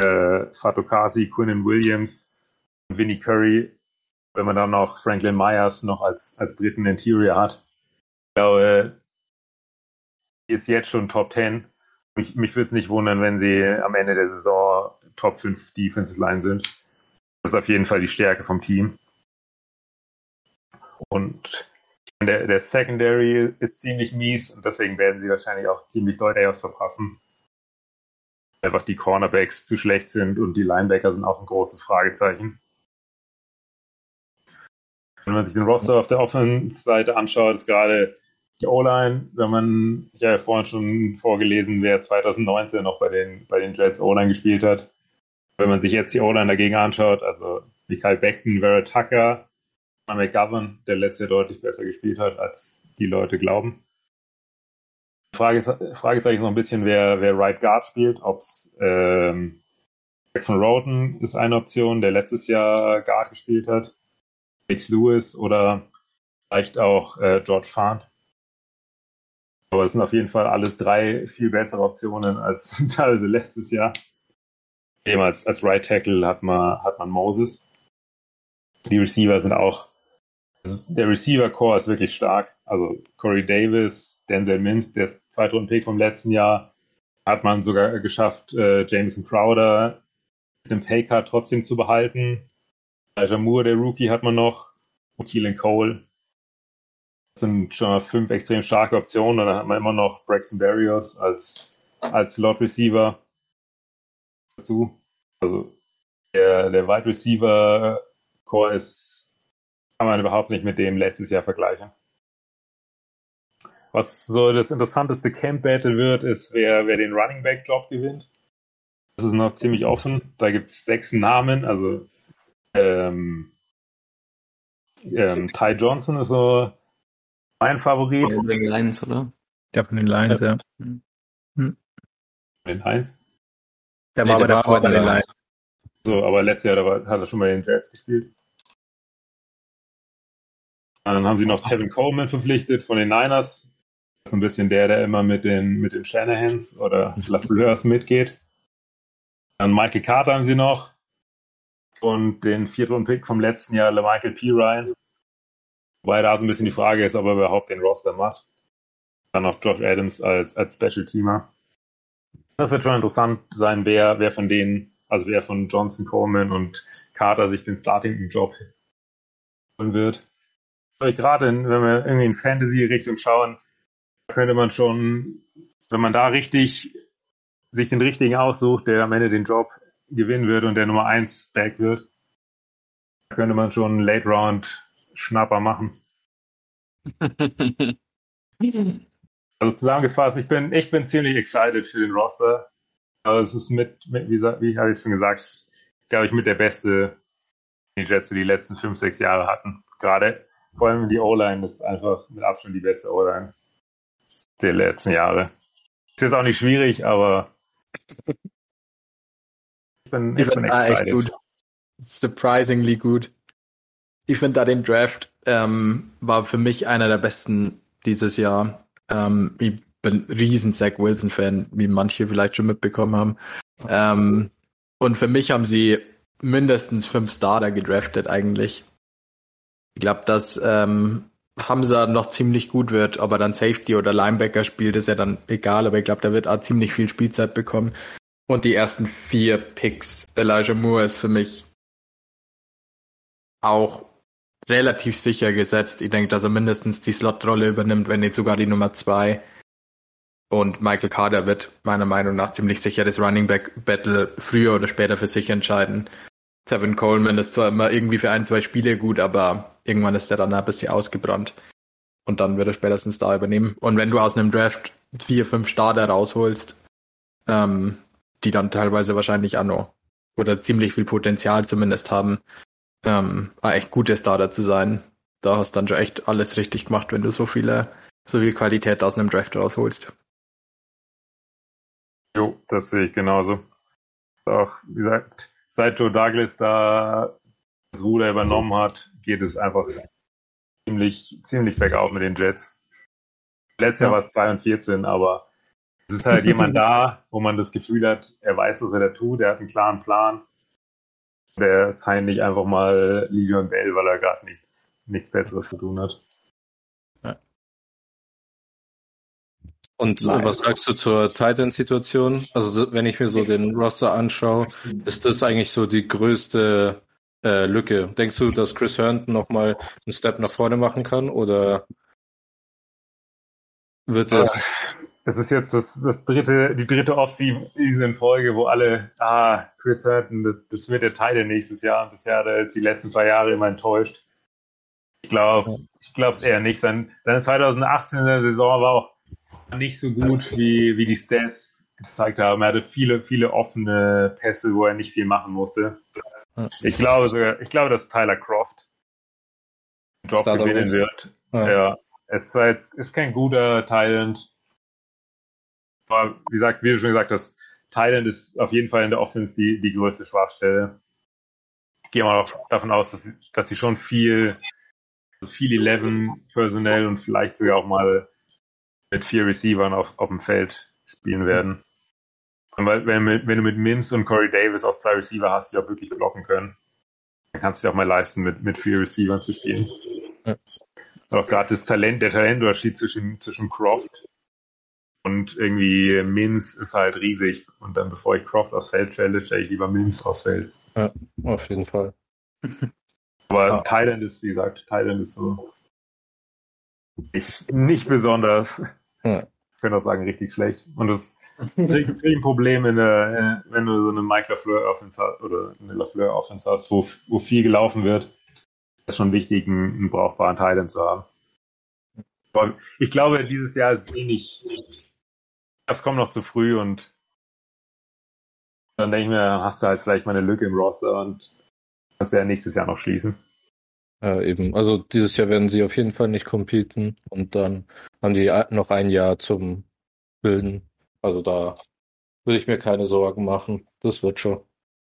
Speaker 4: äh, Fatokasi, Quinnen Williams, Vinnie Curry, wenn man dann noch Franklin Myers noch als, als dritten Interior hat. Ich glaube, die ist jetzt schon Top 10. Mich, mich würde es nicht wundern, wenn sie am Ende der Saison Top 5 Defensive Line sind. Das ist auf jeden Fall die Stärke vom Team. Und der, der Secondary ist ziemlich mies und deswegen werden sie wahrscheinlich auch ziemlich deutlich verpassen. Einfach die Cornerbacks zu schlecht sind und die Linebacker sind auch ein großes Fragezeichen. Wenn man sich den Roster auf der Offense-Seite anschaut, ist gerade die O-Line, wenn man, ich habe ja vorhin schon vorgelesen, wer 2019 noch bei den, bei den Jets O-Line gespielt hat. Wenn man sich jetzt die O-Line dagegen anschaut, also Mikael Beckton, Vera Tucker, McGovern, der letztes Jahr deutlich besser gespielt hat, als die Leute glauben. Frage, Fragezeichen noch ein bisschen, wer, wer Right Guard spielt, ob es ähm, Jackson Roden ist eine Option, der letztes Jahr Guard gespielt hat, Max Lewis oder vielleicht auch äh, George Fahn. Aber es sind auf jeden Fall alles drei viel bessere Optionen als teilweise letztes Jahr. Eben als, als Right Tackle hat man, hat man Moses. Die Receiver sind auch, der Receiver Core ist wirklich stark. Also Corey Davis, Denzel Mims, der Zweitrunden-Pick vom letzten Jahr, hat man sogar geschafft, äh, Jameson Crowder mit dem Paycard trotzdem zu behalten. Elijah Moore, der Rookie, hat man noch. Und Keelan Cole. Das sind schon mal fünf extrem starke Optionen. Und dann hat man immer noch Braxton Barrios als, als Slot Receiver dazu. Also der, der Wide Receiver Core ist, kann man überhaupt nicht mit dem letztes Jahr vergleichen. Was so das interessanteste Camp Battle wird, ist, wer, wer den Running Back Job gewinnt. Das ist noch ziemlich offen. Da gibt es sechs Namen. Also ähm, ähm, Ty Johnson ist so mein Favorit.
Speaker 3: Von den Lions, oder?
Speaker 1: Ja, von den Lions, ja. ja.
Speaker 4: Hm. Den Lions?
Speaker 1: Der nee, war der bei den Lions.
Speaker 4: So, aber letztes Jahr war, hat er schon mal den Jets gespielt. Dann haben sie noch Kevin Coleman verpflichtet von den Niners. Das ist ein bisschen der, der immer mit den, mit den Shanahans oder LaFleurs mitgeht. Dann Michael Carter haben sie noch. Und den Viertrunden-Pick vom letzten Jahr, LeMichael P. Ryan. Wobei da so ein bisschen die Frage ist, ob er überhaupt den Roster macht. Dann noch Josh Adams als, als Special-Teamer. Das wird schon interessant sein, wer, wer von denen, also wer von Johnson, Coleman und Carter sich den Starting-Job holen wird. Vielleicht gerade, wenn wir irgendwie in Fantasy-Richtung schauen, könnte man schon, wenn man da richtig sich den richtigen aussucht, der am Ende den Job gewinnen wird und der Nummer 1 Back wird, könnte man schon einen Late Round Schnapper machen. also zusammengefasst, ich bin, ich bin ziemlich excited für den Roster. Aber es ist mit, mit wie, wie habe ich schon gesagt, glaube ich, mit der beste, den Jets die letzten fünf, sechs Jahre hatten. Gerade vor allem die O-Line ist einfach mit Abstand die beste O-Line der letzten Jahre. Ist jetzt auch nicht schwierig, aber
Speaker 1: ich bin, ich, ich bin excited. Echt gut. Surprisingly gut. Ich finde da den Draft ähm, war für mich einer der besten dieses Jahr. Ähm, ich bin riesen Zach Wilson Fan, wie manche vielleicht schon mitbekommen haben. Ähm, und für mich haben sie mindestens fünf Starter gedraftet eigentlich. Ich glaube, dass ähm, Hamza noch ziemlich gut wird, ob er dann Safety oder Linebacker spielt, ist ja dann egal, aber ich glaube, der wird auch ziemlich viel Spielzeit bekommen. Und die ersten vier Picks, Elijah Moore ist für mich auch relativ sicher gesetzt. Ich denke, dass er mindestens die Slot-Rolle übernimmt, wenn nicht sogar die Nummer zwei. Und Michael Carter wird meiner Meinung nach ziemlich sicher das Running Back Battle früher oder später für sich entscheiden. Tevin Coleman ist zwar immer irgendwie für ein, zwei Spiele gut, aber irgendwann ist er dann ein bisschen ausgebrannt. Und dann wird er spätestens da übernehmen. Und wenn du aus einem Draft vier, fünf Starter rausholst, ähm, die dann teilweise wahrscheinlich auch noch oder ziemlich viel Potenzial zumindest haben, ähm, echt gute Starter zu sein. Da hast du dann schon echt alles richtig gemacht, wenn du so viele, so viel Qualität aus einem Draft rausholst.
Speaker 4: Jo, das sehe ich genauso. Auch, wie gesagt, seit Joe Douglas da das Ruder übernommen hat, geht es einfach ziemlich, ziemlich bergauf mit den Jets. Letztes Jahr war es 2 und 14, aber es ist halt jemand da, wo man das Gefühl hat, er weiß, was er da tut, er hat einen klaren Plan. Der signed nicht einfach mal Livion Bell, weil er gerade nichts, nichts Besseres zu tun hat.
Speaker 2: Und äh,
Speaker 1: Nein.
Speaker 2: was sagst du zur Titan-Situation? Also wenn ich mir so den Roster anschaue, ist das eigentlich so die größte äh, Lücke. Denkst du, dass Chris Herndon nochmal einen Step nach vorne machen kann oder wird es...
Speaker 4: Es ist jetzt das, das dritte, die dritte Off-Season in Folge, wo alle, ah, Chris Herndon, das, das wird der Teil nächstes Jahr. Bisher hat er jetzt die letzten zwei Jahre immer enttäuscht. Ich glaube, ich glaube es eher nicht. Sein, seine 2018 Saison war auch nicht so gut, wie, wie die Stats gezeigt haben. Er hatte viele, viele offene Pässe, wo er nicht viel machen musste.
Speaker 2: Ja.
Speaker 4: Ich glaube sogar, ich glaube, dass Tyler Croft den Job
Speaker 2: Starter
Speaker 4: gewinnen
Speaker 2: wird.
Speaker 4: wird.
Speaker 2: Ja.
Speaker 4: Ja. Es ist zwar jetzt, ist kein guter Thailand. Aber wie gesagt, wie du schon gesagt hast, Thailand ist auf jeden Fall in der Offense die, die größte Schwachstelle. Ich gehe mal auch davon aus, dass, sie- dass sie schon viel, also viel 11 personell und vielleicht sogar auch mal mit vier Receivern auf, auf dem Feld spielen werden. Weil, wenn, wenn du mit Mims und Corey Davis auch zwei Receiver hast, die auch wirklich blocken können, dann kannst du dir auch mal leisten, mit, mit vier Receivern zu spielen.
Speaker 2: Ja.
Speaker 4: Auch gerade das Talent, der Talentunterschied zwischen, zwischen Croft und irgendwie Mims ist halt riesig. Und dann, bevor ich Croft aufs Feld stelle, stelle ich lieber Mims aufs Feld.
Speaker 2: Auf jeden Fall.
Speaker 4: Aber
Speaker 1: Ja.
Speaker 4: Thailand ist, wie gesagt, Thailand ist so nicht, nicht besonders.
Speaker 2: Ja.
Speaker 4: Ich könnte auch sagen, richtig schlecht. Und das ein Problem, äh, wenn du so eine Mike LaFleur Offense hast, oder eine LaFleur Offense hast, wo, wo viel gelaufen wird. ist schon wichtig, einen, einen brauchbaren Thailand zu haben. Ich glaube, dieses Jahr ist eh nicht, das kommt noch zu früh und dann denke ich mir, hast du halt vielleicht mal eine Lücke im Roster und kannst ja nächstes Jahr noch schließen.
Speaker 2: Ja, eben. Also dieses Jahr werden sie auf jeden Fall nicht competen und dann haben die noch ein Jahr zum Bilden. Also da will ich mir keine Sorgen machen. Das wird schon.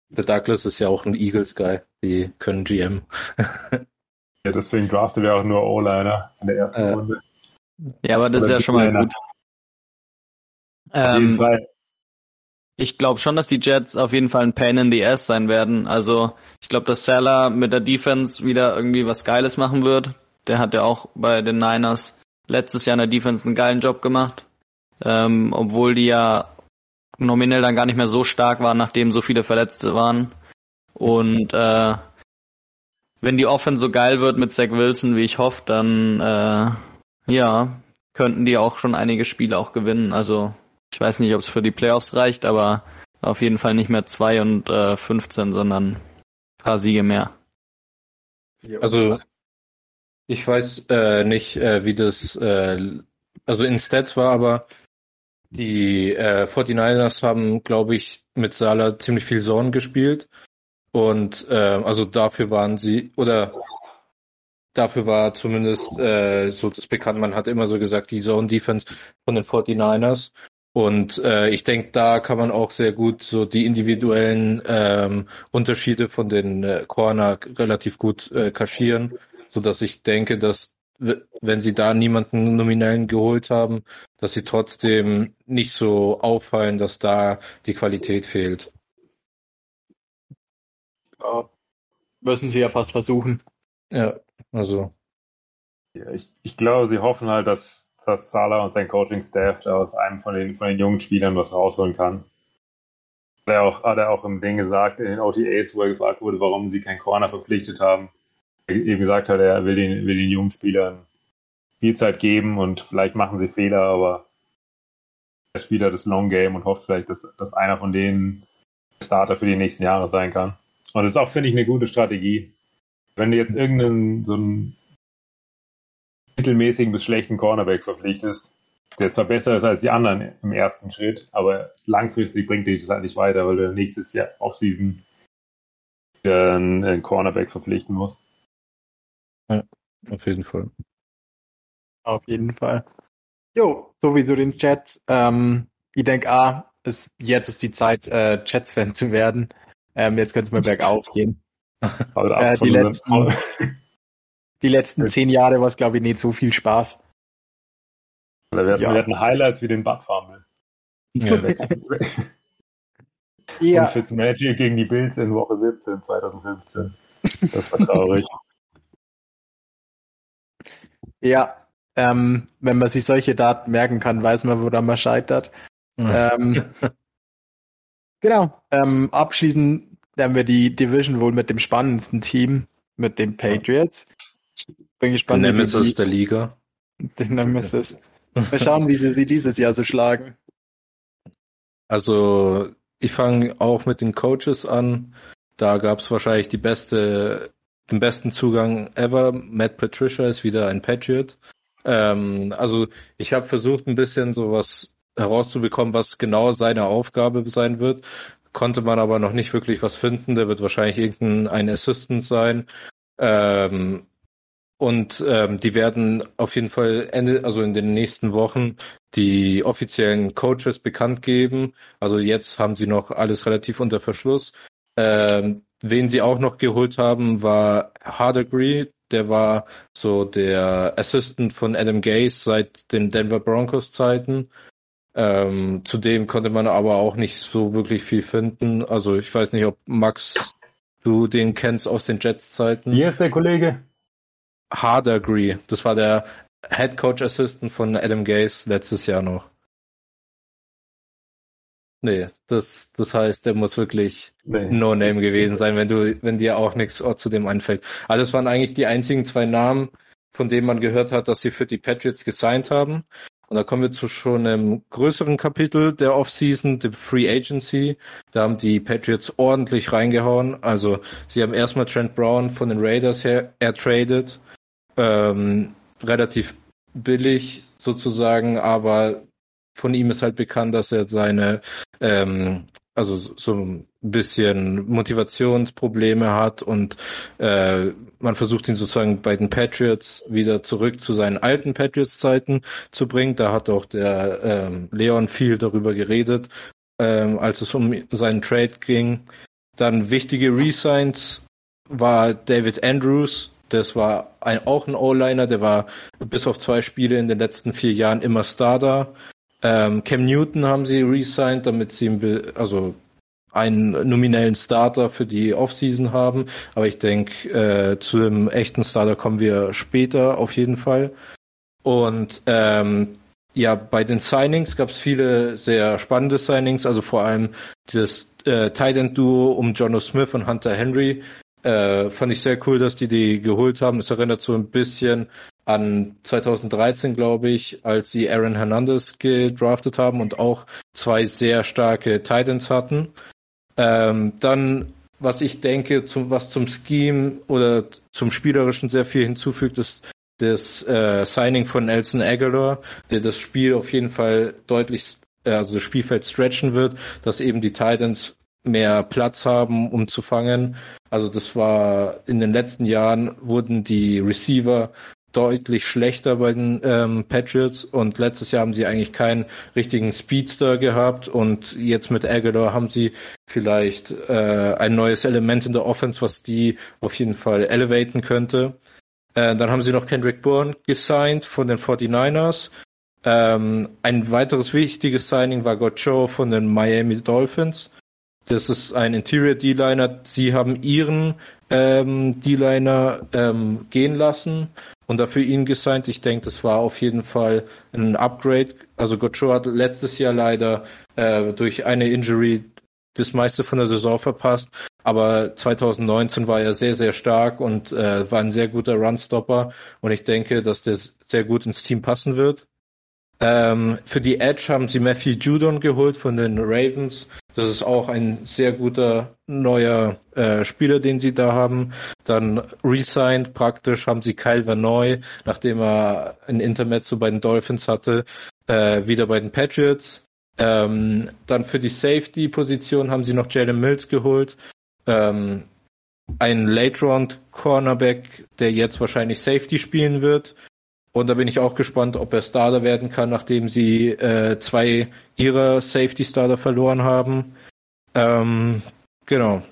Speaker 2: Der Douglas ist ja auch ein Eagles-Guy. Die können GM.
Speaker 4: Ja, deswegen draftet er auch nur O-Liner in der ersten
Speaker 2: Äh,
Speaker 4: Runde.
Speaker 3: Ja, aber das ist
Speaker 4: Oder
Speaker 3: ja schon mal gut.
Speaker 4: Auf jeden
Speaker 3: Ähm,
Speaker 4: Fall.
Speaker 3: ich glaube schon, dass die Jets auf jeden Fall ein Pain in the Ass sein werden. Also ich glaube, dass Salah mit der Defense wieder irgendwie was Geiles machen wird. Der hat ja auch bei den Niners letztes Jahr in der Defense einen geilen Job gemacht. Ähm, obwohl die ja nominell dann gar nicht mehr so stark waren, nachdem so viele Verletzte waren. Und äh, wenn die Offense so geil wird mit Zach Wilson, wie ich hoffe, dann äh, ja, könnten die auch schon einige Spiele auch gewinnen. Also ich weiß nicht, ob es für die Playoffs reicht, aber auf jeden Fall nicht mehr 2 und äh, 15, sondern ein paar Siege mehr.
Speaker 2: Also ich weiß äh, nicht, äh, wie das äh, also in Stats war, aber die äh, 49ers haben, glaube ich, mit Salah ziemlich viel Zone gespielt. Und äh, also dafür waren sie, oder dafür war zumindest äh, so das bekannt, man hat immer so gesagt, die Zone Defense von den 49ers. Und äh, ich denke, da kann man auch sehr gut so die individuellen ähm, Unterschiede von den äh, Corner relativ gut äh, kaschieren, so dass ich denke, dass wenn sie da niemanden nominellen geholt haben, dass sie trotzdem nicht so auffallen, dass da die Qualität fehlt.
Speaker 1: Ja, müssen sie ja fast versuchen.
Speaker 2: Ja, also
Speaker 4: Ja, ich, ich glaube, sie hoffen halt, dass, dass Salah und sein Coaching-Staff da aus einem von den, von den jungen Spielern was rausholen kann. Hat er auch, hat er auch im Ding gesagt, in den OTAs, wo er gefragt wurde, warum sie keinen Corner verpflichtet haben. Eben gesagt hat, er will den, will den jungen Spielern Spielzeit geben und vielleicht machen sie Fehler, aber er spielt das Long Game und hofft vielleicht, dass, dass einer von denen Starter für die nächsten Jahre sein kann. Und das ist auch, finde ich, eine gute Strategie. Wenn du jetzt irgendeinen so einen mittelmäßigen bis schlechten Cornerback verpflichtest, der zwar besser ist als die anderen im ersten Schritt, aber langfristig bringt dich das halt nicht weiter, weil du nächstes Jahr Offseason einen, einen Cornerback verpflichten musst.
Speaker 2: Ja, auf jeden Fall.
Speaker 1: Auf jeden Fall. Jo, sowieso den Jets. Ähm, ich denke, ah, ist, jetzt ist die Zeit, äh, Jets-Fan zu werden. Ähm, jetzt könnte es mal bergauf gehen. äh, die, letzten, die letzten zehn Jahre war es, glaube ich, nicht so viel Spaß.
Speaker 4: Wir hatten, ja. wir hatten Highlights wie den Fumble. Ja. ja. Und Fitzmagic gegen die Bills in Woche 17, 2015. Das war traurig.
Speaker 1: Ja, ähm, wenn man sich solche Daten merken kann, weiß man, woran man scheitert. Ähm, genau. Ähm, abschließend werden wir die Division wohl mit dem spannendsten Team, mit den Patriots.
Speaker 2: Bin gespannt. Der Nemesis die, der Liga.
Speaker 1: Den Nemesis. Mal schauen, wie sie sie dieses Jahr so schlagen.
Speaker 2: Also, ich fange auch mit den Coaches an. Da gab es wahrscheinlich die beste, den besten Zugang ever. Matt Patricia ist wieder ein Patriot. Ähm, also, ich habe versucht, ein bisschen sowas herauszubekommen, was genau seine Aufgabe sein wird. Konnte man aber noch nicht wirklich was finden. Der wird wahrscheinlich irgendein Assistant sein. Ähm, und ähm, die werden auf jeden Fall Ende, also in den nächsten Wochen die offiziellen Coaches bekannt geben. Also jetzt haben sie noch alles relativ unter Verschluss. Ähm, wen sie auch noch geholt haben, war Hardegree. Der war so der Assistant von Adam Gase seit den Denver Broncos Zeiten. Ähm, zudem konnte man aber auch nicht so wirklich viel finden. Also ich weiß nicht, ob Max, du den kennst aus den Jets Zeiten.
Speaker 4: Hier ist der Kollege.
Speaker 2: Hardegree. Das war der Head Coach Assistant von Adam Gase letztes Jahr noch. Nee, das, das heißt, der muss wirklich nee. No-Name gewesen sein, wenn du, wenn dir auch nichts zu dem einfällt. Aber das waren eigentlich die einzigen zwei Namen, von denen man gehört hat, dass sie für die Patriots gesigned haben. Und da kommen wir zu schon einem größeren Kapitel der Offseason, dem Free Agency. Da haben die Patriots ordentlich reingehauen. Also sie haben erstmal Trent Brown von den Raiders her ertradet ähm, relativ billig sozusagen, aber von ihm ist halt bekannt, dass er seine, ähm, also so ein bisschen Motivationsprobleme hat und äh, man versucht ihn sozusagen bei den Patriots wieder zurück zu seinen alten Patriots-Zeiten zu bringen. Da hat auch der ähm, Leon viel darüber geredet, ähm, als es um seinen Trade ging. Dann wichtige Resigns war David Andrews, das war ein, auch ein O-Liner, der war bis auf zwei Spiele in den letzten vier Jahren immer Starter. Ähm, Cam Newton haben sie resigned, damit sie also einen nominellen Starter für die Offseason haben. Aber ich denke, äh, zu dem echten Starter kommen wir später auf jeden Fall. Und ähm, ja, bei den Signings gab es viele sehr spannende Signings, also vor allem das äh, Tight End Duo um Jono Smith und Hunter Henry äh, fand ich sehr cool, dass die die geholt haben. Es erinnert so ein bisschen an 2013, glaube ich, als sie Aaron Hernandez gedraftet haben und auch zwei sehr starke Titans hatten. Ähm, dann, was ich denke, zum, was zum Scheme oder zum Spielerischen sehr viel hinzufügt, ist das äh, Signing von Nelson Aguilar, der das Spiel auf jeden Fall deutlich, äh, also das Spielfeld stretchen wird, dass eben die Titans mehr Platz haben, um zu fangen. Also das war in den letzten Jahren wurden die Receiver deutlich schlechter bei den ähm, Patriots und letztes Jahr haben sie eigentlich keinen richtigen Speedster gehabt und jetzt mit Aguilar haben sie vielleicht äh, ein neues Element in der Offense, was die auf jeden Fall elevaten könnte. Äh, dann haben sie noch Kendrick Bourne gesigned von den 49ers. Ähm, ein weiteres wichtiges Signing war Gocho von den Miami Dolphins. Das ist ein Interior D-Liner. Sie haben ihren ähm, D-Liner ähm, gehen lassen und dafür ihn gesigned. Ich denke, das war auf jeden Fall ein Upgrade. Also Gocho hat letztes Jahr leider äh, durch eine Injury das meiste von der Saison verpasst. Aber 2019 war er sehr, sehr stark und äh, war ein sehr guter Runstopper. Und ich denke, dass der sehr gut ins Team passen wird. Ähm, für die Edge haben sie Matthew Judon geholt von den Ravens. Das ist auch ein sehr guter neuer äh, Spieler, den sie da haben. Dann resigned praktisch haben sie Kyle Vanoy, nachdem er ein Intermezzo bei den Dolphins hatte, äh, wieder bei den Patriots. Ähm, dann für die Safety-Position haben sie noch Jalen Mills geholt. Ähm, ein Late-Round-Cornerback, der jetzt wahrscheinlich Safety spielen wird. Und da bin ich auch gespannt, ob er Starter werden kann, nachdem sie äh, zwei ihrer Safety-Starter verloren haben. Ähm, genau.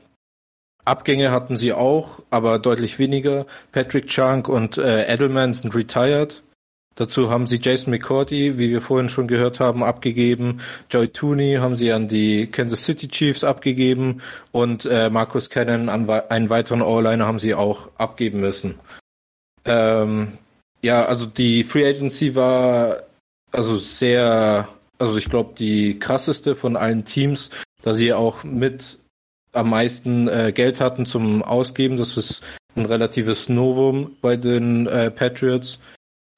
Speaker 2: Abgänge hatten sie auch, aber deutlich weniger. Patrick Chunk und äh, Edelman sind retired. Dazu haben sie Jason McCourty, wie wir vorhin schon gehört haben, abgegeben. Joy Tooney haben sie an die Kansas City Chiefs abgegeben und äh, Marcus Cannon an einen weiteren O-Liner haben sie auch abgeben müssen. Ähm, ja, also die Free Agency war also sehr, also ich glaube die krasseste von allen Teams, da sie auch mit am meisten äh, Geld hatten zum Ausgeben. Das ist ein relatives Novum bei den äh, Patriots.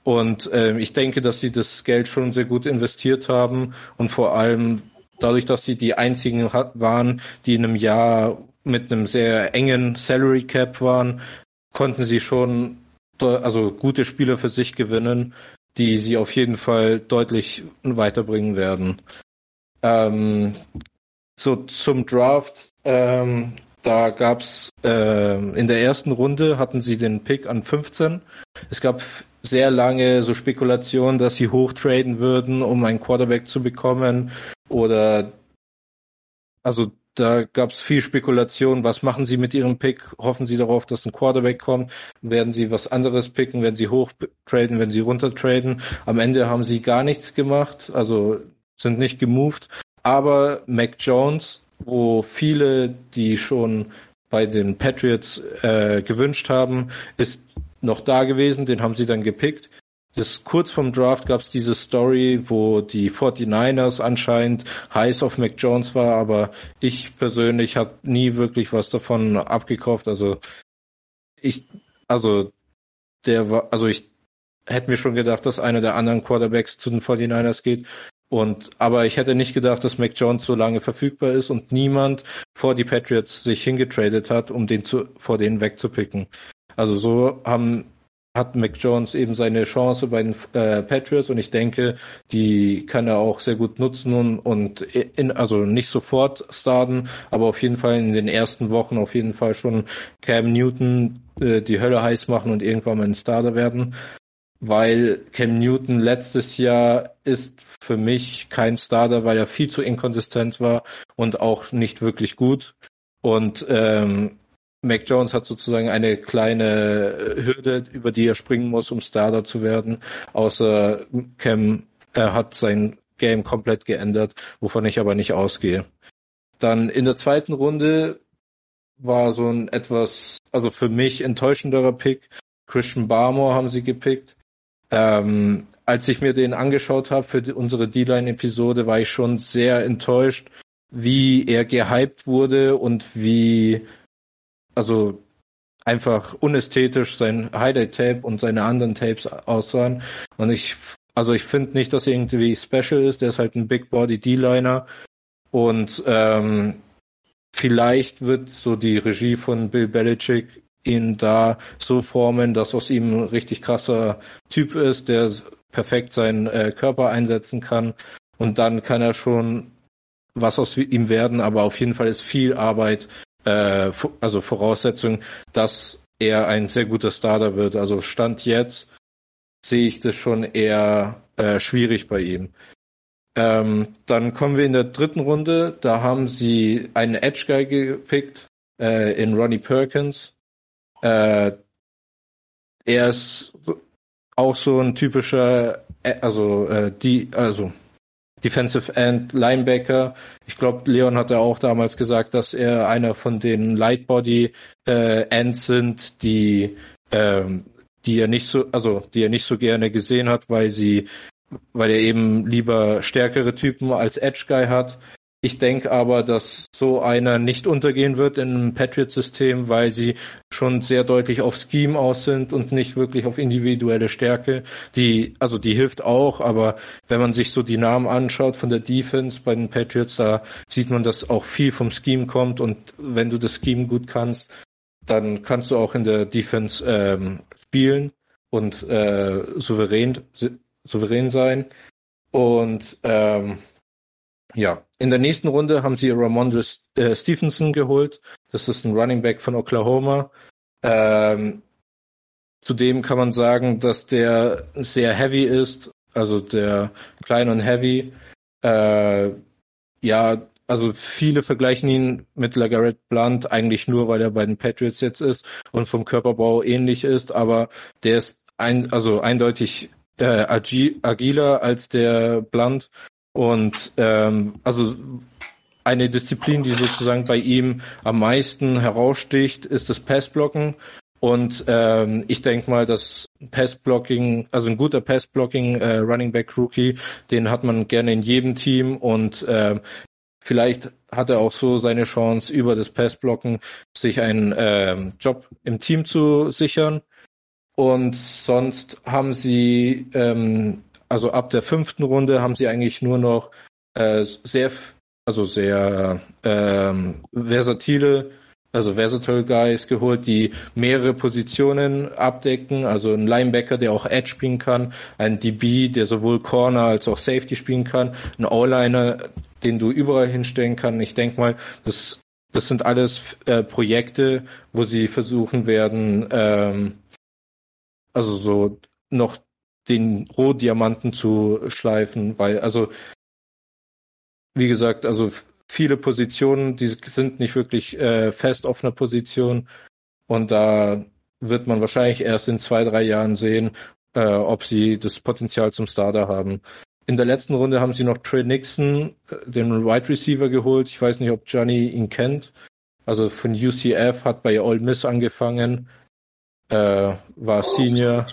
Speaker 2: Und äh, ich denke, dass sie das Geld schon sehr gut investiert haben und vor allem dadurch, dass sie die einzigen waren, die in einem Jahr mit einem sehr engen Salary Cap waren, konnten sie schon also gute Spieler für sich gewinnen, die sie auf jeden Fall deutlich weiterbringen werden. Ähm, so zum Draft, ähm, da gab's äh, in der ersten Runde hatten sie den Pick an 15. Es gab sehr lange so Spekulationen, dass sie hochtraden würden, um einen Quarterback zu bekommen oder also da gab es viel Spekulation. Was machen sie mit ihrem Pick? Hoffen sie darauf, dass ein Quarterback kommt? Werden sie was anderes picken? Werden sie hoch traden? Werden sie runter traden? Am Ende haben sie gar nichts gemacht, also sind nicht gemoved. Aber Mac Jones, wo viele, die schon bei den Patriots äh, gewünscht haben, ist noch da gewesen. Den haben sie dann gepickt. Das kurz vom Draft gab es diese Story, wo die 49ers anscheinend heiß auf Mac Jones war, aber ich persönlich habe nie wirklich was davon abgekauft. Also ich, also der war, also ich hätte mir schon gedacht, dass einer der anderen Quarterbacks zu den 49ers geht. Und aber ich hätte nicht gedacht, dass Mac Jones so lange verfügbar ist und niemand vor die Patriots sich hingetradet hat, um den zu, vor denen wegzupicken. Also so haben hat Mac Jones eben seine Chance bei den äh, Patriots und ich denke, die kann er auch sehr gut nutzen und, und in, also nicht sofort starten, aber auf jeden Fall in den ersten Wochen auf jeden Fall schon Cam Newton äh, die Hölle heiß machen und irgendwann mal ein Starter werden, weil Cam Newton letztes Jahr ist für mich kein Starter, weil er viel zu inkonsistent war und auch nicht wirklich gut. Und ähm, Mac Jones hat sozusagen eine kleine Hürde, über die er springen muss, um Starter zu werden. Außer Cam er hat sein Game komplett geändert, wovon ich aber nicht ausgehe. Dann in der zweiten Runde war so ein etwas, also für mich enttäuschenderer Pick. Christian Barmore haben sie gepickt. Ähm, als ich mir den angeschaut habe für die, unsere D-Line-Episode, war ich schon sehr enttäuscht, wie er gehypt wurde und wie also einfach unästhetisch sein Highlight-Tape und seine anderen Tapes aussahen. Und ich, also ich finde nicht, dass er irgendwie special ist. Der ist halt ein Big Body D-Liner. Und ähm, vielleicht wird so die Regie von Bill Belichick ihn da so formen, dass aus ihm ein richtig krasser Typ ist, der perfekt seinen äh, Körper einsetzen kann. Und dann kann er schon was aus ihm werden, aber auf jeden Fall ist viel Arbeit äh, also Voraussetzung, dass er ein sehr guter Starter wird. Also Stand jetzt sehe ich das schon eher äh, schwierig bei ihm. Ähm, dann kommen wir in der dritten Runde. Da haben sie einen Edge Guy gepickt äh, in Ronnie Perkins. Äh, er ist auch so ein typischer, äh, also äh, die, also Defensive End, Linebacker. Ich glaube, Leon hatte auch damals gesagt, dass er einer von den Lightbody äh, Ends sind, die ähm, die er nicht so, also die er nicht so gerne gesehen hat, weil sie, weil er eben lieber stärkere Typen als Edge Guy hat. Ich denke aber, dass so einer nicht untergehen wird im Patriot-System, weil sie schon sehr deutlich auf Scheme aus sind und nicht wirklich auf individuelle Stärke. Die, also die hilft auch, aber wenn man sich so die Namen anschaut von der Defense bei den Patriots, da sieht man, dass auch viel vom Scheme kommt und wenn du das Scheme gut kannst, dann kannst du auch in der Defense ähm, spielen und äh, souverän, souverän sein. Und ähm, ja, in der nächsten Runde haben sie Ramondre äh, Stevenson geholt. Das ist ein Running Back von Oklahoma. Ähm, zudem kann man sagen, dass der sehr heavy ist, also der klein und heavy. Äh, ja, also viele vergleichen ihn mit LeGarrette Blunt eigentlich nur, weil er bei den Patriots jetzt ist und vom Körperbau ähnlich ist, aber der ist ein, also eindeutig äh, agiler als der Blunt und ähm, also eine Disziplin, die sozusagen bei ihm am meisten heraussticht, ist das Passblocken. Und ähm, ich denke mal, dass Passblocking, also ein guter Passblocking äh, Running Back Rookie, den hat man gerne in jedem Team und äh, vielleicht hat er auch so seine Chance über das Passblocken sich einen äh, Job im Team zu sichern. Und sonst haben sie ähm, also ab der fünften Runde haben sie eigentlich nur noch äh, sehr, also sehr ähm, versatile, also versatile Guys geholt, die mehrere Positionen abdecken. Also ein Linebacker, der auch Edge spielen kann, ein DB, der sowohl Corner als auch Safety spielen kann, ein All-Liner, den du überall hinstellen kannst. Ich denke mal, das das sind alles äh, Projekte, wo sie versuchen werden, ähm, also so noch den Rohdiamanten zu schleifen, weil also wie gesagt, also viele Positionen, die sind nicht wirklich äh, fest auf einer Position und da wird man wahrscheinlich erst in zwei, drei Jahren sehen, äh, ob sie das Potenzial zum Starter haben. In der letzten Runde haben sie noch Trey Nixon, äh, den Wide Receiver, geholt. Ich weiß nicht, ob Johnny ihn kennt. Also von UCF, hat bei Ole Miss angefangen, äh, war Senior,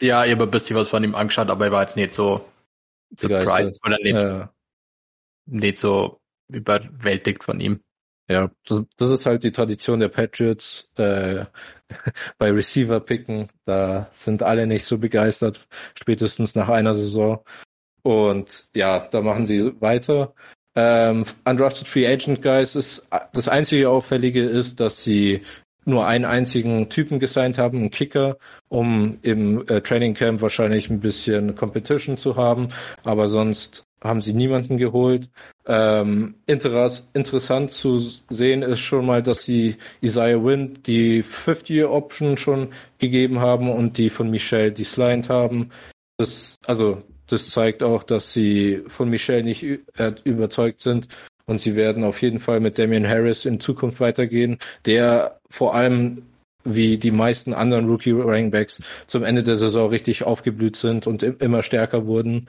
Speaker 1: ja, ich habe ein bisschen was von ihm angeschaut, aber er war jetzt nicht so surprised oder nicht, ja. nicht so überwältigt von ihm.
Speaker 2: Ja, das ist halt die Tradition der Patriots äh, bei Receiver picken. Da sind alle nicht so begeistert, spätestens nach einer Saison. Und ja, da machen sie weiter. Ähm, Undrafted Free Agent Guys ist das einzige Auffällige ist, dass sie nur einen einzigen Typen gesigned haben, einen Kicker, um im äh, Training Camp wahrscheinlich ein bisschen Competition zu haben, aber sonst haben sie niemanden geholt. Ähm, interess interessant zu sehen ist schon mal, dass sie Isaiah Wynn die 50-Year-Option schon gegeben haben und die von Michelle designed haben. Das, also, das zeigt auch, dass sie von Michelle nicht äh, überzeugt sind und sie werden auf jeden Fall mit Damian Harris in Zukunft weitergehen, der vor allem wie die meisten anderen Rookie Running Backs zum Ende der Saison richtig aufgeblüht sind und immer stärker wurden.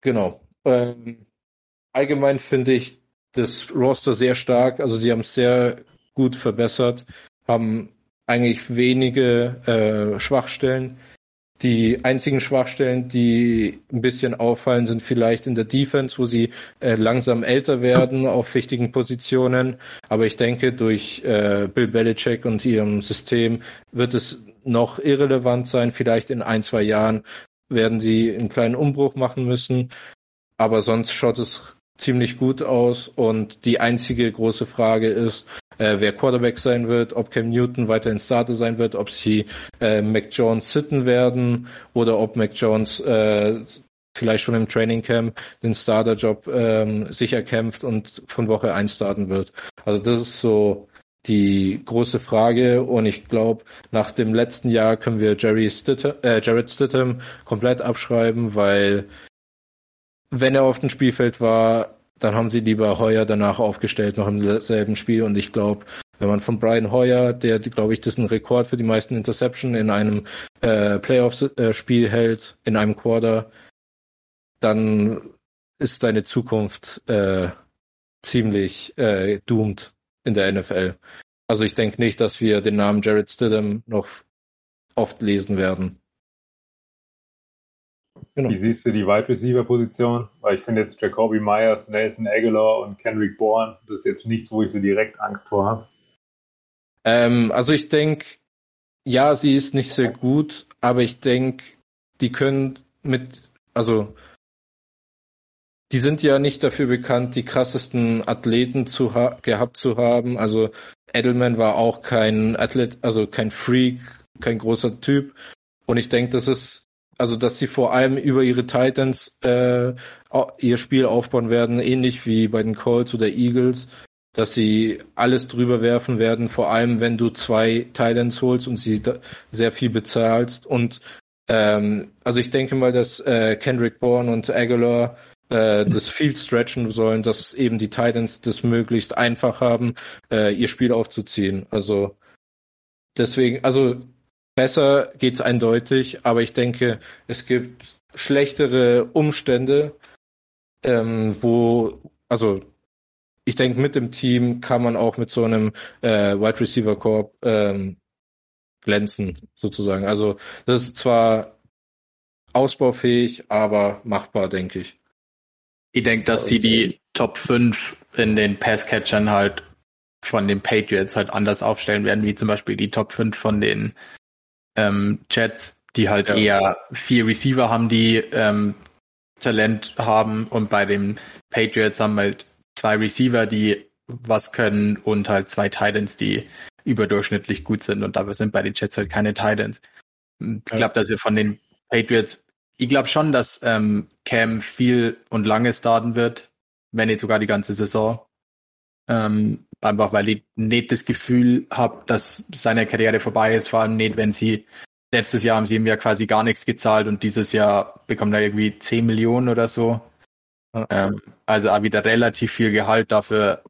Speaker 2: Genau. Ähm, allgemein finde ich das Roster sehr stark. Also sie haben es sehr gut verbessert, haben eigentlich wenige äh, Schwachstellen. Die einzigen Schwachstellen, die ein bisschen auffallen, sind vielleicht in der Defense, wo sie äh, langsam älter werden auf wichtigen Positionen. Aber ich denke, durch äh, Bill Belichick und ihrem System wird es noch irrelevant sein. Vielleicht in ein, zwei Jahren werden sie einen kleinen Umbruch machen müssen. Aber sonst schaut es ziemlich gut aus. Und die einzige große Frage ist, äh, wer Quarterback sein wird, ob Cam Newton weiterhin Starter sein wird, ob sie äh, Mac Jones sitten werden oder ob Mac Jones äh, vielleicht schon im Training Camp den Starter-Job ähm, sicher kämpft und von Woche 1 starten wird. Also das ist so die große Frage und ich glaube, nach dem letzten Jahr können wir Jerry Stidham, äh, Jared Stidham komplett abschreiben, weil wenn er auf dem Spielfeld war, dann haben sie lieber Heuer danach aufgestellt, noch im selben Spiel. Und ich glaube, wenn man von Brian Heuer, der, glaube ich, das ist ein Rekord für die meisten Interception in einem äh, Playoff-Spiel hält, in einem Quarter, dann ist deine Zukunft äh, ziemlich äh, doomed in der NFL. Also ich denke nicht, dass wir den Namen Jared Stidham noch oft lesen werden. Genau.
Speaker 4: Wie siehst du die Wide Receiver Position? Weil ich finde jetzt Jacoby Myers, Nelson Aguilar und Kendrick Bourne, das ist jetzt nichts, wo ich so direkt Angst vor habe.
Speaker 2: Ähm, also ich denke, ja, sie ist nicht sehr gut, aber ich denke, die können mit, also die sind ja nicht dafür bekannt, die krassesten Athleten zu ha gehabt zu haben. Also Edelman war auch kein Athlet, also kein Freak, kein großer Typ. Und ich denke, das ist, also dass sie vor allem über ihre Titans äh, ihr Spiel aufbauen werden, ähnlich wie bei den Colts oder Eagles, dass sie alles drüber werfen werden, vor allem wenn du zwei Titans holst und sie sehr viel bezahlst. Und ähm, also ich denke mal, dass äh, Kendrick Bourne und Aguilar äh, das Field stretchen sollen, dass eben die Titans das möglichst einfach haben, äh, ihr Spiel aufzuziehen. Also deswegen, also besser geht's eindeutig, aber ich denke, es gibt schlechtere Umstände, ähm, wo, also ich denke, mit dem Team kann man auch mit so einem äh, Wide Receiver Corp ähm, glänzen, sozusagen. Also das ist zwar ausbaufähig, aber machbar, denke ich.
Speaker 1: Ich denke, dass sie die Top 5 in den Passcatchern halt von den Patriots halt anders aufstellen werden, wie zum Beispiel die Top 5 von den ähm, Jets, die halt ja. eher vier Receiver haben, die ähm, Talent haben und bei den Patriots haben halt zwei Receiver, die was können und halt zwei Titans, die überdurchschnittlich gut sind und dafür sind bei den Jets halt keine Titans. Ich glaube, dass wir von den Patriots ich glaube schon, dass ähm, Cam viel und lange starten wird, wenn nicht sogar die ganze Saison. Ähm, einfach weil ich nicht das Gefühl habe, dass seine Karriere vorbei ist, vor allem nicht, wenn sie letztes Jahr haben sie ihm ja quasi gar nichts gezahlt und dieses Jahr bekommt er irgendwie 10 Millionen oder so. Ja. Ähm, also auch wieder relativ viel Gehalt dafür,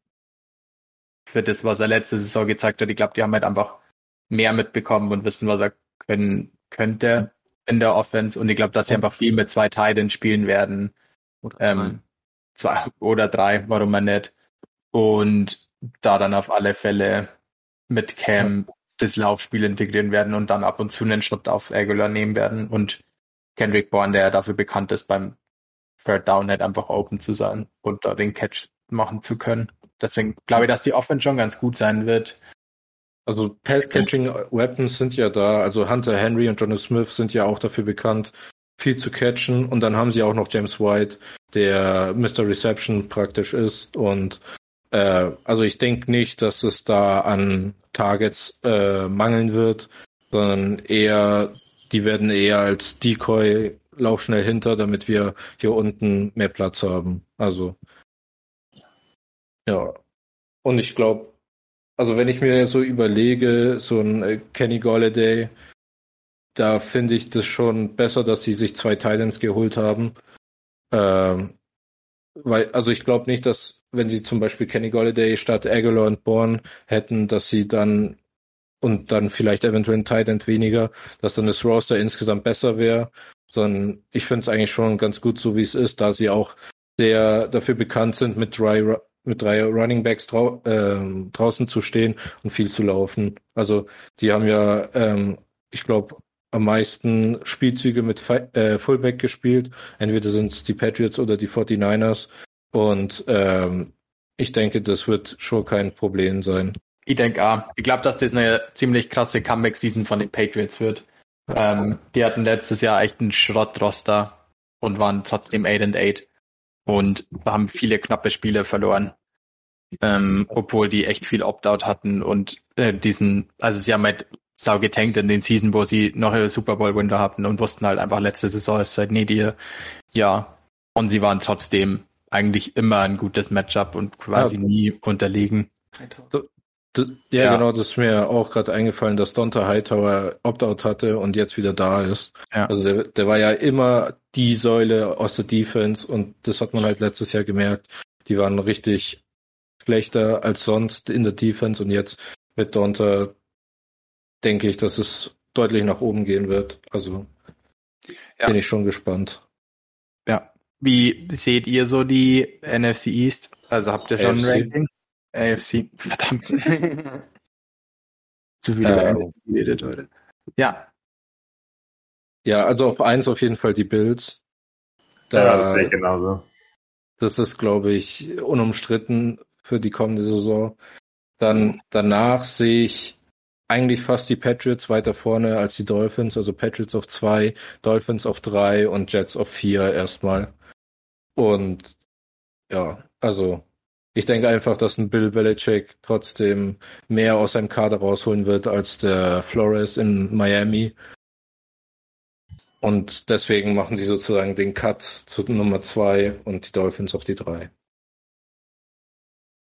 Speaker 1: für das, was er letzte Saison gezeigt hat. Ich glaube, die haben halt einfach mehr mitbekommen und wissen, was er können könnte in der Offense und ich glaube, dass sie einfach viel mit zwei Titans spielen werden. Oder ähm, zwei oder drei, warum man nicht. Und da dann auf alle Fälle mit Cam das Laufspiel integrieren werden und dann ab und zu einen Schritt auf Aguilar nehmen werden und Kendrick Bourne, der dafür bekannt ist, beim Third Down nicht einfach open zu sein und da den Catch machen zu können. Deswegen glaube ich, dass die Offense schon ganz gut sein wird.
Speaker 2: Also Pass-Catching-Weapons sind ja da. Also Hunter Henry und Johnny Smith sind ja auch dafür bekannt, viel zu catchen. Und dann haben sie auch noch James White, der Mr. Reception praktisch ist. Und äh, also ich denke nicht, dass es da an Targets äh, mangeln wird, sondern eher, die werden eher als Decoy lauf schnell hinter, damit wir hier unten mehr Platz haben. Also ja. Und ich glaube, also wenn ich mir so überlege, so ein äh, Kenny Golladay, da finde ich das schon besser, dass sie sich zwei Titans geholt haben. Ähm, weil, also ich glaube nicht, dass wenn sie zum Beispiel Kenny Golladay statt Aguilar und Bourne hätten, dass sie dann und dann vielleicht eventuell ein Titan weniger, dass dann das Roster insgesamt besser wäre. Sondern ich finde es eigentlich schon ganz gut so, wie es ist, da sie auch sehr dafür bekannt sind, mit drei mit drei Running Backs drau äh, draußen zu stehen und viel zu laufen. Also die haben ja, ähm, ich glaube, am meisten Spielzüge mit äh, Fullback gespielt. Entweder sind es die Patriots oder die 49ers. Und ähm, ich denke, das wird schon kein Problem sein.
Speaker 1: Ich denke auch. Ich glaube, dass das eine ziemlich krasse Comeback-Season von den Patriots wird. Ähm, die hatten letztes Jahr echt einen Schrottroster und waren trotzdem 8 and 8 und haben viele knappe Spiele verloren. Ähm, obwohl die echt viel Opt-out hatten und äh, diesen, also sie haben halt sau getankt in den Season, wo sie noch ihre Super Bowl Window hatten und wussten halt einfach letzte Saison ist seit nicht ihr ja und sie waren trotzdem eigentlich immer ein gutes Matchup und quasi ja. nie unterlegen.
Speaker 2: Ja, ja, genau, das ist mir auch gerade eingefallen, dass Donta Hightower Opt-out hatte und jetzt wieder da ist. Ja. Also der, der war ja immer die Säule aus der Defense und das hat man halt letztes Jahr gemerkt. Die waren richtig schlechter als sonst in der Defense und jetzt mit Donta denke ich, dass es deutlich nach oben gehen wird. Also ja. bin ich schon gespannt.
Speaker 1: Ja. Wie seht ihr so die NFC East? Also habt ihr schon AFC. ein Ranking? AFC, verdammt. Zu viel über NFC geredet heute. Ja.
Speaker 2: Ja, also auf eins auf jeden Fall die Bills. Da,
Speaker 4: ja, das sehe ich genauso.
Speaker 2: Das ist, glaube ich, unumstritten für die kommende Saison. Dann danach sehe ich eigentlich fast die Patriots weiter vorne als die Dolphins, also Patriots auf zwei, Dolphins auf drei und Jets auf vier erstmal. Und ja, also ich denke einfach, dass ein Bill Belichick trotzdem mehr aus seinem Kader rausholen wird als der Flores in Miami. Und deswegen machen sie sozusagen den Cut zu Nummer zwei und die Dolphins auf die drei.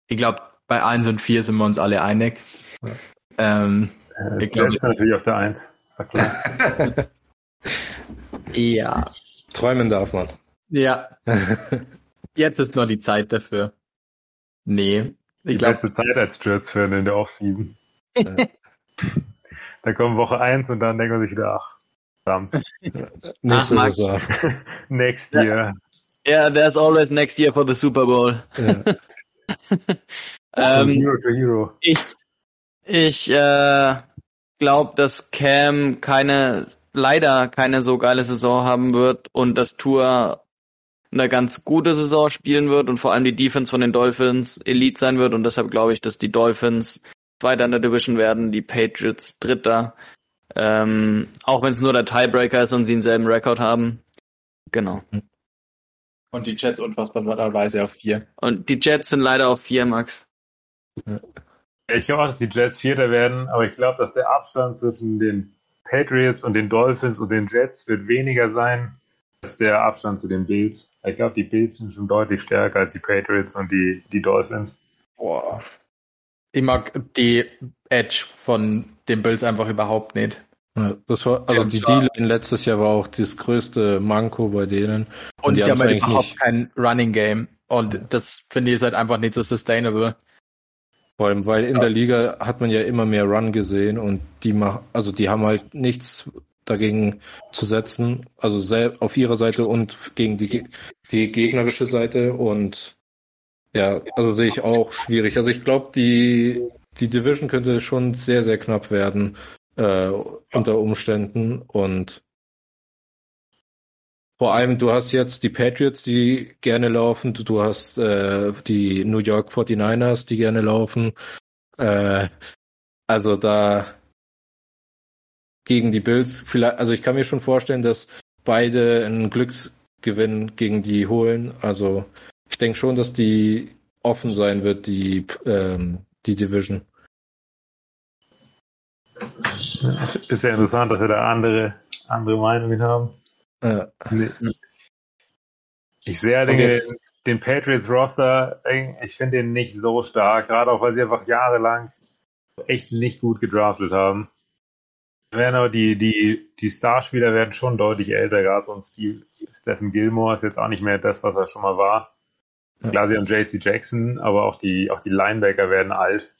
Speaker 1: Ich glaube, bei eins und vier sind wir uns alle einig.
Speaker 2: Ja.
Speaker 1: Ähm,
Speaker 4: Äh,
Speaker 1: Ich glaub,
Speaker 4: Jets natürlich auf der Eins. Ist ja klar.
Speaker 1: ja.
Speaker 2: Träumen darf man.
Speaker 1: Ja. Jetzt ist noch die Zeit dafür. Nee.
Speaker 4: Die
Speaker 1: Ich glaube,
Speaker 4: beste Zeit als Jets-Fan in der Offseason. Da kommt Woche 1 und dann denkt man sich wieder, ach, verdammt,
Speaker 2: Nächste
Speaker 3: Ach, Max.
Speaker 2: Saison.
Speaker 4: next
Speaker 3: Ja.
Speaker 4: year.
Speaker 3: Yeah, there's always next year for the Super Bowl.
Speaker 2: Ja.
Speaker 3: Ähm,
Speaker 4: Zero to Hero.
Speaker 3: ich ich äh, glaube, dass Cam keine, leider keine so geile Saison haben wird und dass Tour eine ganz gute Saison spielen wird und vor allem die Defense von den Dolphins Elite sein wird und deshalb glaube ich, dass die Dolphins Zweiter in der Division werden, die Patriots Dritter. Ähm, auch wenn es nur der Tiebreaker ist und sie denselben Rekord haben. Genau.
Speaker 1: und die Jets unfassbarerweise auf vier.
Speaker 3: Und die Jets sind leider auf vier, Max.
Speaker 4: Ich auch, dass die Jets Vierter werden, aber ich glaube, dass der Abstand zwischen den Patriots und den Dolphins und den Jets wird weniger sein als der Abstand zu den Bills. Ich glaube, die Bills sind schon deutlich stärker als die Patriots und die, die Dolphins.
Speaker 1: Boah. Ich mag die Edge von den Bills einfach überhaupt nicht.
Speaker 2: Ja, das war, also
Speaker 1: Ja,
Speaker 2: die
Speaker 1: klar.
Speaker 2: D-Line letztes Jahr war auch das größte Manko bei denen.
Speaker 1: Und,
Speaker 2: die
Speaker 1: sie haben halt überhaupt
Speaker 2: nicht.
Speaker 1: kein Running Game. Und das finde ich ist halt einfach nicht so sustainable.
Speaker 2: Vor allem, weil in
Speaker 1: Ja.
Speaker 2: der Liga hat man ja immer mehr Run gesehen und die mach, also die haben halt nichts dagegen zu setzen, also auf ihrer Seite und gegen die, die gegnerische Seite und ja, also sehe ich auch schwierig. Also ich glaube, die, die Division könnte schon sehr, sehr knapp werden äh, unter Umständen und vor allem, du hast jetzt die Patriots, die gerne laufen, du, hast äh, die New York 49ers, die gerne laufen. Äh, also da gegen die Bills, vielleicht, also ich kann mir schon vorstellen, dass beide einen Glücksgewinn gegen die holen. Also ich denke schon, dass die offen sein wird, die, ähm, die Division.
Speaker 4: Es ist ja interessant, dass wir da andere, andere Meinungen haben.
Speaker 2: Äh,
Speaker 4: Ich sehe halt den, den Patriots Roster, ich finde den nicht so stark, gerade auch weil sie einfach jahrelang echt nicht gut gedraftet haben. Werden aber die, die, die Starspieler werden schon deutlich älter, gerade so ein Steve, Stephen Gilmore ist jetzt auch nicht mehr das, was er schon mal war. Klar, sie haben JC Jackson, aber auch die, auch die Linebacker werden alt.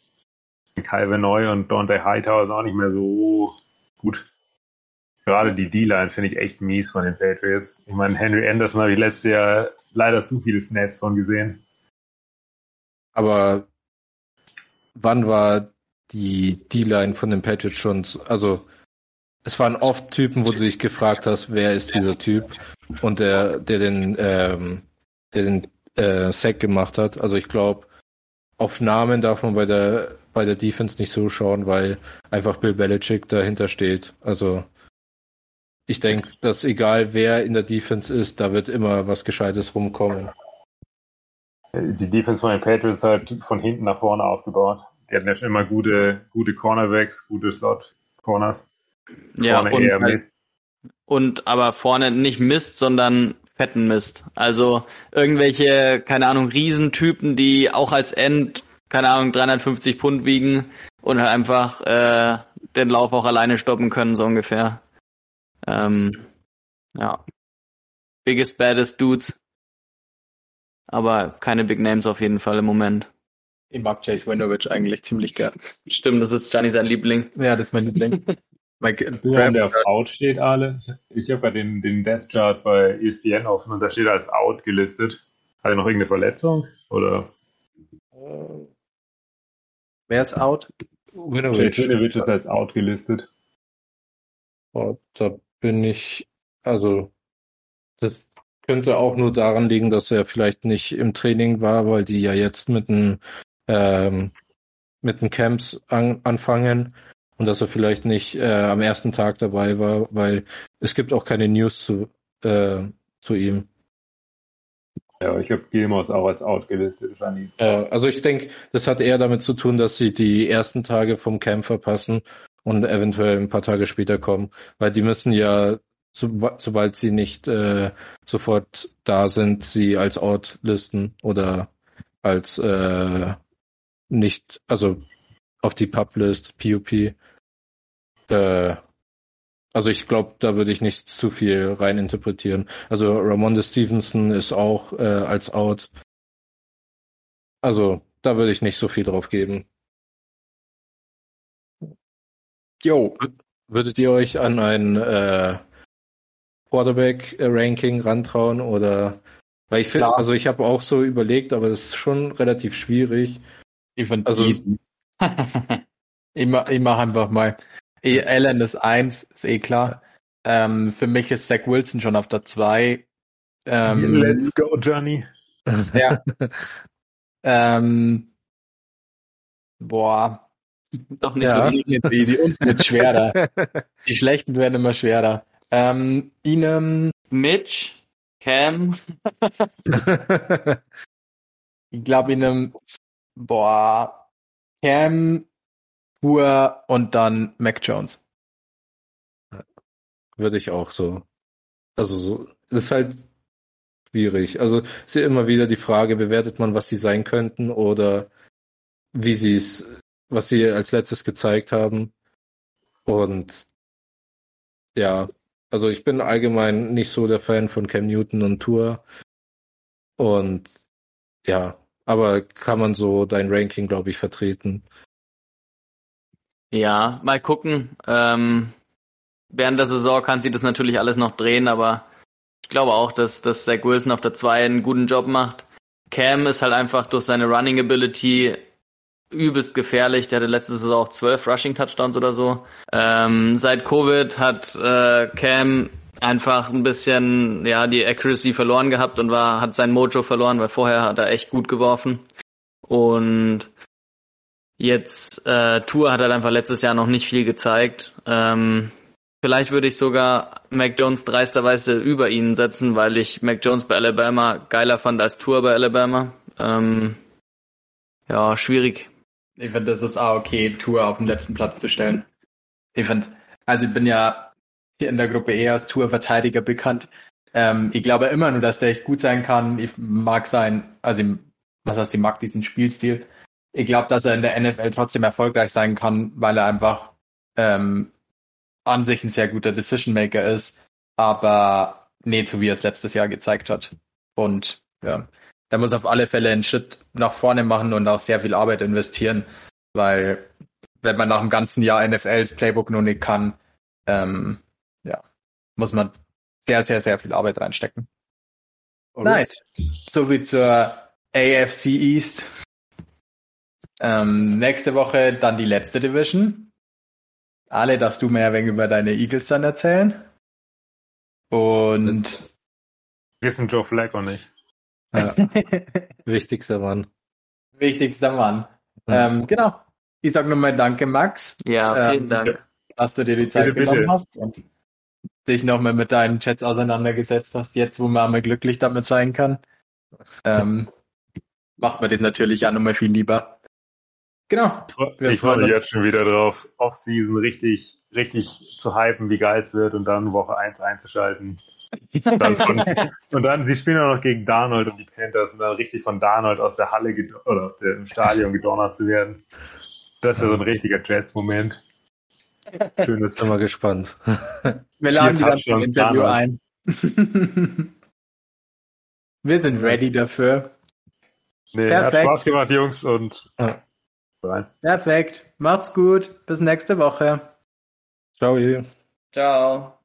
Speaker 4: Calvin Neu und Dante Hightower ist auch nicht mehr so gut. Gerade die D-Line finde ich echt mies von den Patriots. Ich meine, Henry Anderson habe ich letztes Jahr leider zu viele Snaps von gesehen.
Speaker 2: aber wann war die D-Line von den Patriots schon, so- also es waren oft Typen, wo du dich gefragt hast, wer ist dieser Typ und der, der den, ähm, der den äh, Sack gemacht hat. Also ich glaube, auf Namen darf man bei der bei der Defense nicht so schauen, weil einfach Bill Belichick dahinter steht. Also ich denke, dass egal wer in der Defense ist, da wird immer was Gescheites rumkommen.
Speaker 4: Die Defense von den Patriots halt von hinten nach vorne aufgebaut. Die hatten ja schon immer gute, gute Cornerbacks, gute Slot-Corners.
Speaker 3: Ja,
Speaker 4: Vorne
Speaker 3: und,
Speaker 4: eher Mist.
Speaker 3: und aber vorne nicht Mist, sondern fetten Mist. Also irgendwelche, keine Ahnung, Riesentypen, die auch als End, keine Ahnung, 350 Pfund wiegen und halt einfach äh, den Lauf auch alleine stoppen können, so ungefähr. Ähm, ja. Biggest, baddest Dudes. Aber keine Big Names auf jeden Fall im Moment.
Speaker 1: Ich mag Chase Winovich eigentlich ziemlich gern.
Speaker 3: Stimmt, das ist Gianni sein Liebling.
Speaker 1: Ja, das ist mein Liebling.
Speaker 4: du einen, der auf Out steht, Ale? Ich habe gerade den, den Death Chart bei ESPN offen und da steht er als Out gelistet. Hat er noch irgendeine Verletzung? Oder?
Speaker 1: Wer ist out?
Speaker 4: Chase Winovich ist als Out gelistet.
Speaker 2: Oh, da bin ich, also, das könnte auch nur daran liegen, dass er vielleicht nicht im Training war, weil die ja jetzt mit den, ähm, mit den Camps an, anfangen und dass er vielleicht nicht äh, am ersten Tag dabei war, weil es gibt auch keine News zu, äh, zu ihm.
Speaker 4: Ja, ich habe Gilmore ist auch als out gelistet, Janis.
Speaker 2: Äh, also ich denke, das hat eher damit zu tun, dass sie die ersten Tage vom Camp verpassen und eventuell ein paar Tage später kommen, weil die müssen ja, so, sobald sie nicht äh, sofort da sind, sie als out listen oder als äh, nicht, also auf die Publist, PUP. Äh, also ich glaube, da würde ich nicht zu viel rein interpretieren. Also Ramonde Stevenson ist auch äh, als out. Also da würde ich nicht so viel drauf geben.
Speaker 1: Jo.
Speaker 2: Würdet ihr euch an ein äh, Quarterback-Ranking rantrauen oder weil ich finde, also ich habe auch so überlegt, aber das ist schon relativ schwierig.
Speaker 1: Ich find's
Speaker 2: Also-
Speaker 1: easy. Ich mach, ich mach einfach mal. Eh, Allen ist eins, ist eh klar. Ähm, für mich ist Zach Wilson schon auf der zwei. Ähm,
Speaker 4: Let's go, Johnny.
Speaker 1: Ja. ähm, boah,
Speaker 3: Doch nicht
Speaker 2: Ja.
Speaker 3: so
Speaker 1: die easy und wird schwerer. Die schlechten werden immer schwerer. Ähm, Ihnen,
Speaker 3: Mitch, Cam,
Speaker 1: ich glaube Ihnen, boah, Cam, Pur und dann Mac Jones.
Speaker 2: Würde ich auch so. Also so, das ist halt schwierig. Also ist ja immer wieder die Frage, bewertet man, was sie sein könnten oder wie sie es, was sie als letztes gezeigt haben. Und ja, also ich bin allgemein nicht so der Fan von Cam Newton und Tour. Und ja, aber kann man so dein Ranking, glaube ich, vertreten.
Speaker 3: Ja, mal gucken. Ähm, während der Saison kann sie das natürlich alles noch drehen, aber ich glaube auch, dass, dass Zach Wilson auf der 2 einen guten Job macht. Cam ist halt einfach durch seine Running Ability übelst gefährlich. Der hatte letzte Saison auch 12 Rushing Touchdowns oder so. Ähm, seit Covid hat äh, Cam einfach ein bisschen ja die Accuracy verloren gehabt und war hat sein Mojo verloren, weil vorher hat er echt gut geworfen. Und Jetzt äh, Tour hat halt einfach letztes Jahr noch nicht viel gezeigt. Ähm, vielleicht würde ich sogar Mac Jones dreisterweise über ihn setzen, weil ich Mac Jones bei Alabama geiler fand als Tour bei Alabama. Ähm, ja, schwierig.
Speaker 1: Ich finde, das ist auch okay, Tour auf den letzten Platz zu stellen. Ich finde, also ich bin ja hier in der Gruppe eher als Tour-Verteidiger bekannt. Ähm, ich glaube immer nur, dass der echt gut sein kann. Ich mag sein, also ich, was heißt, ich mag diesen Spielstil. Ich glaube, dass er in der NFL trotzdem erfolgreich sein kann, weil er einfach ähm, an sich ein sehr guter Decision Maker ist, aber nicht so wie er es letztes Jahr gezeigt hat. Und ja, der muss auf alle Fälle einen Schritt nach vorne machen und auch sehr viel Arbeit investieren, weil wenn man nach dem ganzen Jahr NFL das Playbook noch nicht kann, ähm, ja, muss man sehr, sehr, sehr viel Arbeit reinstecken. Nice. So wie zur AFC East. Ähm, nächste Woche dann die letzte Division. Ale, darfst du mehr wenig über deine Eagles dann erzählen? Und
Speaker 4: Wissen Joe Flacco nicht.
Speaker 2: Ja, wichtigster Mann.
Speaker 1: wichtigster Mann.
Speaker 2: Ja.
Speaker 1: Ähm, genau. Ich sag nochmal Danke, Max,
Speaker 3: Ja,
Speaker 1: Ähm,
Speaker 3: vielen Dank.
Speaker 1: dass du dir die Zeit
Speaker 4: Bitte,
Speaker 1: genommen
Speaker 4: bitte.
Speaker 1: hast und dich nochmal mit deinen Chats auseinandergesetzt hast, jetzt wo man einmal glücklich damit sein kann. Ähm, macht man das natürlich auch nochmal viel lieber. Genau. Wir
Speaker 4: Ich freue mich jetzt schon wieder drauf, Offseason richtig, richtig zu hypen, wie geil es wird und dann Woche 1 einzuschalten. Dann von, und dann, sie spielen auch noch gegen Darnold und die Panthers und dann richtig von Darnold aus der Halle oder aus dem Stadion gedonnert zu werden. Das wäre so ein richtiger Jets-Moment. Schönes.
Speaker 2: Bin mal gespannt.
Speaker 1: Wir laden die dann zum Interview
Speaker 4: Darnold.
Speaker 1: ein. Wir sind ready dafür.
Speaker 4: Nee, hat
Speaker 1: Perfekt.
Speaker 4: Spaß gemacht, Jungs, und
Speaker 2: Ja.
Speaker 4: rein.
Speaker 1: Perfekt. Macht's gut. Bis nächste Woche.
Speaker 2: Ciao. ihr.
Speaker 3: Ciao.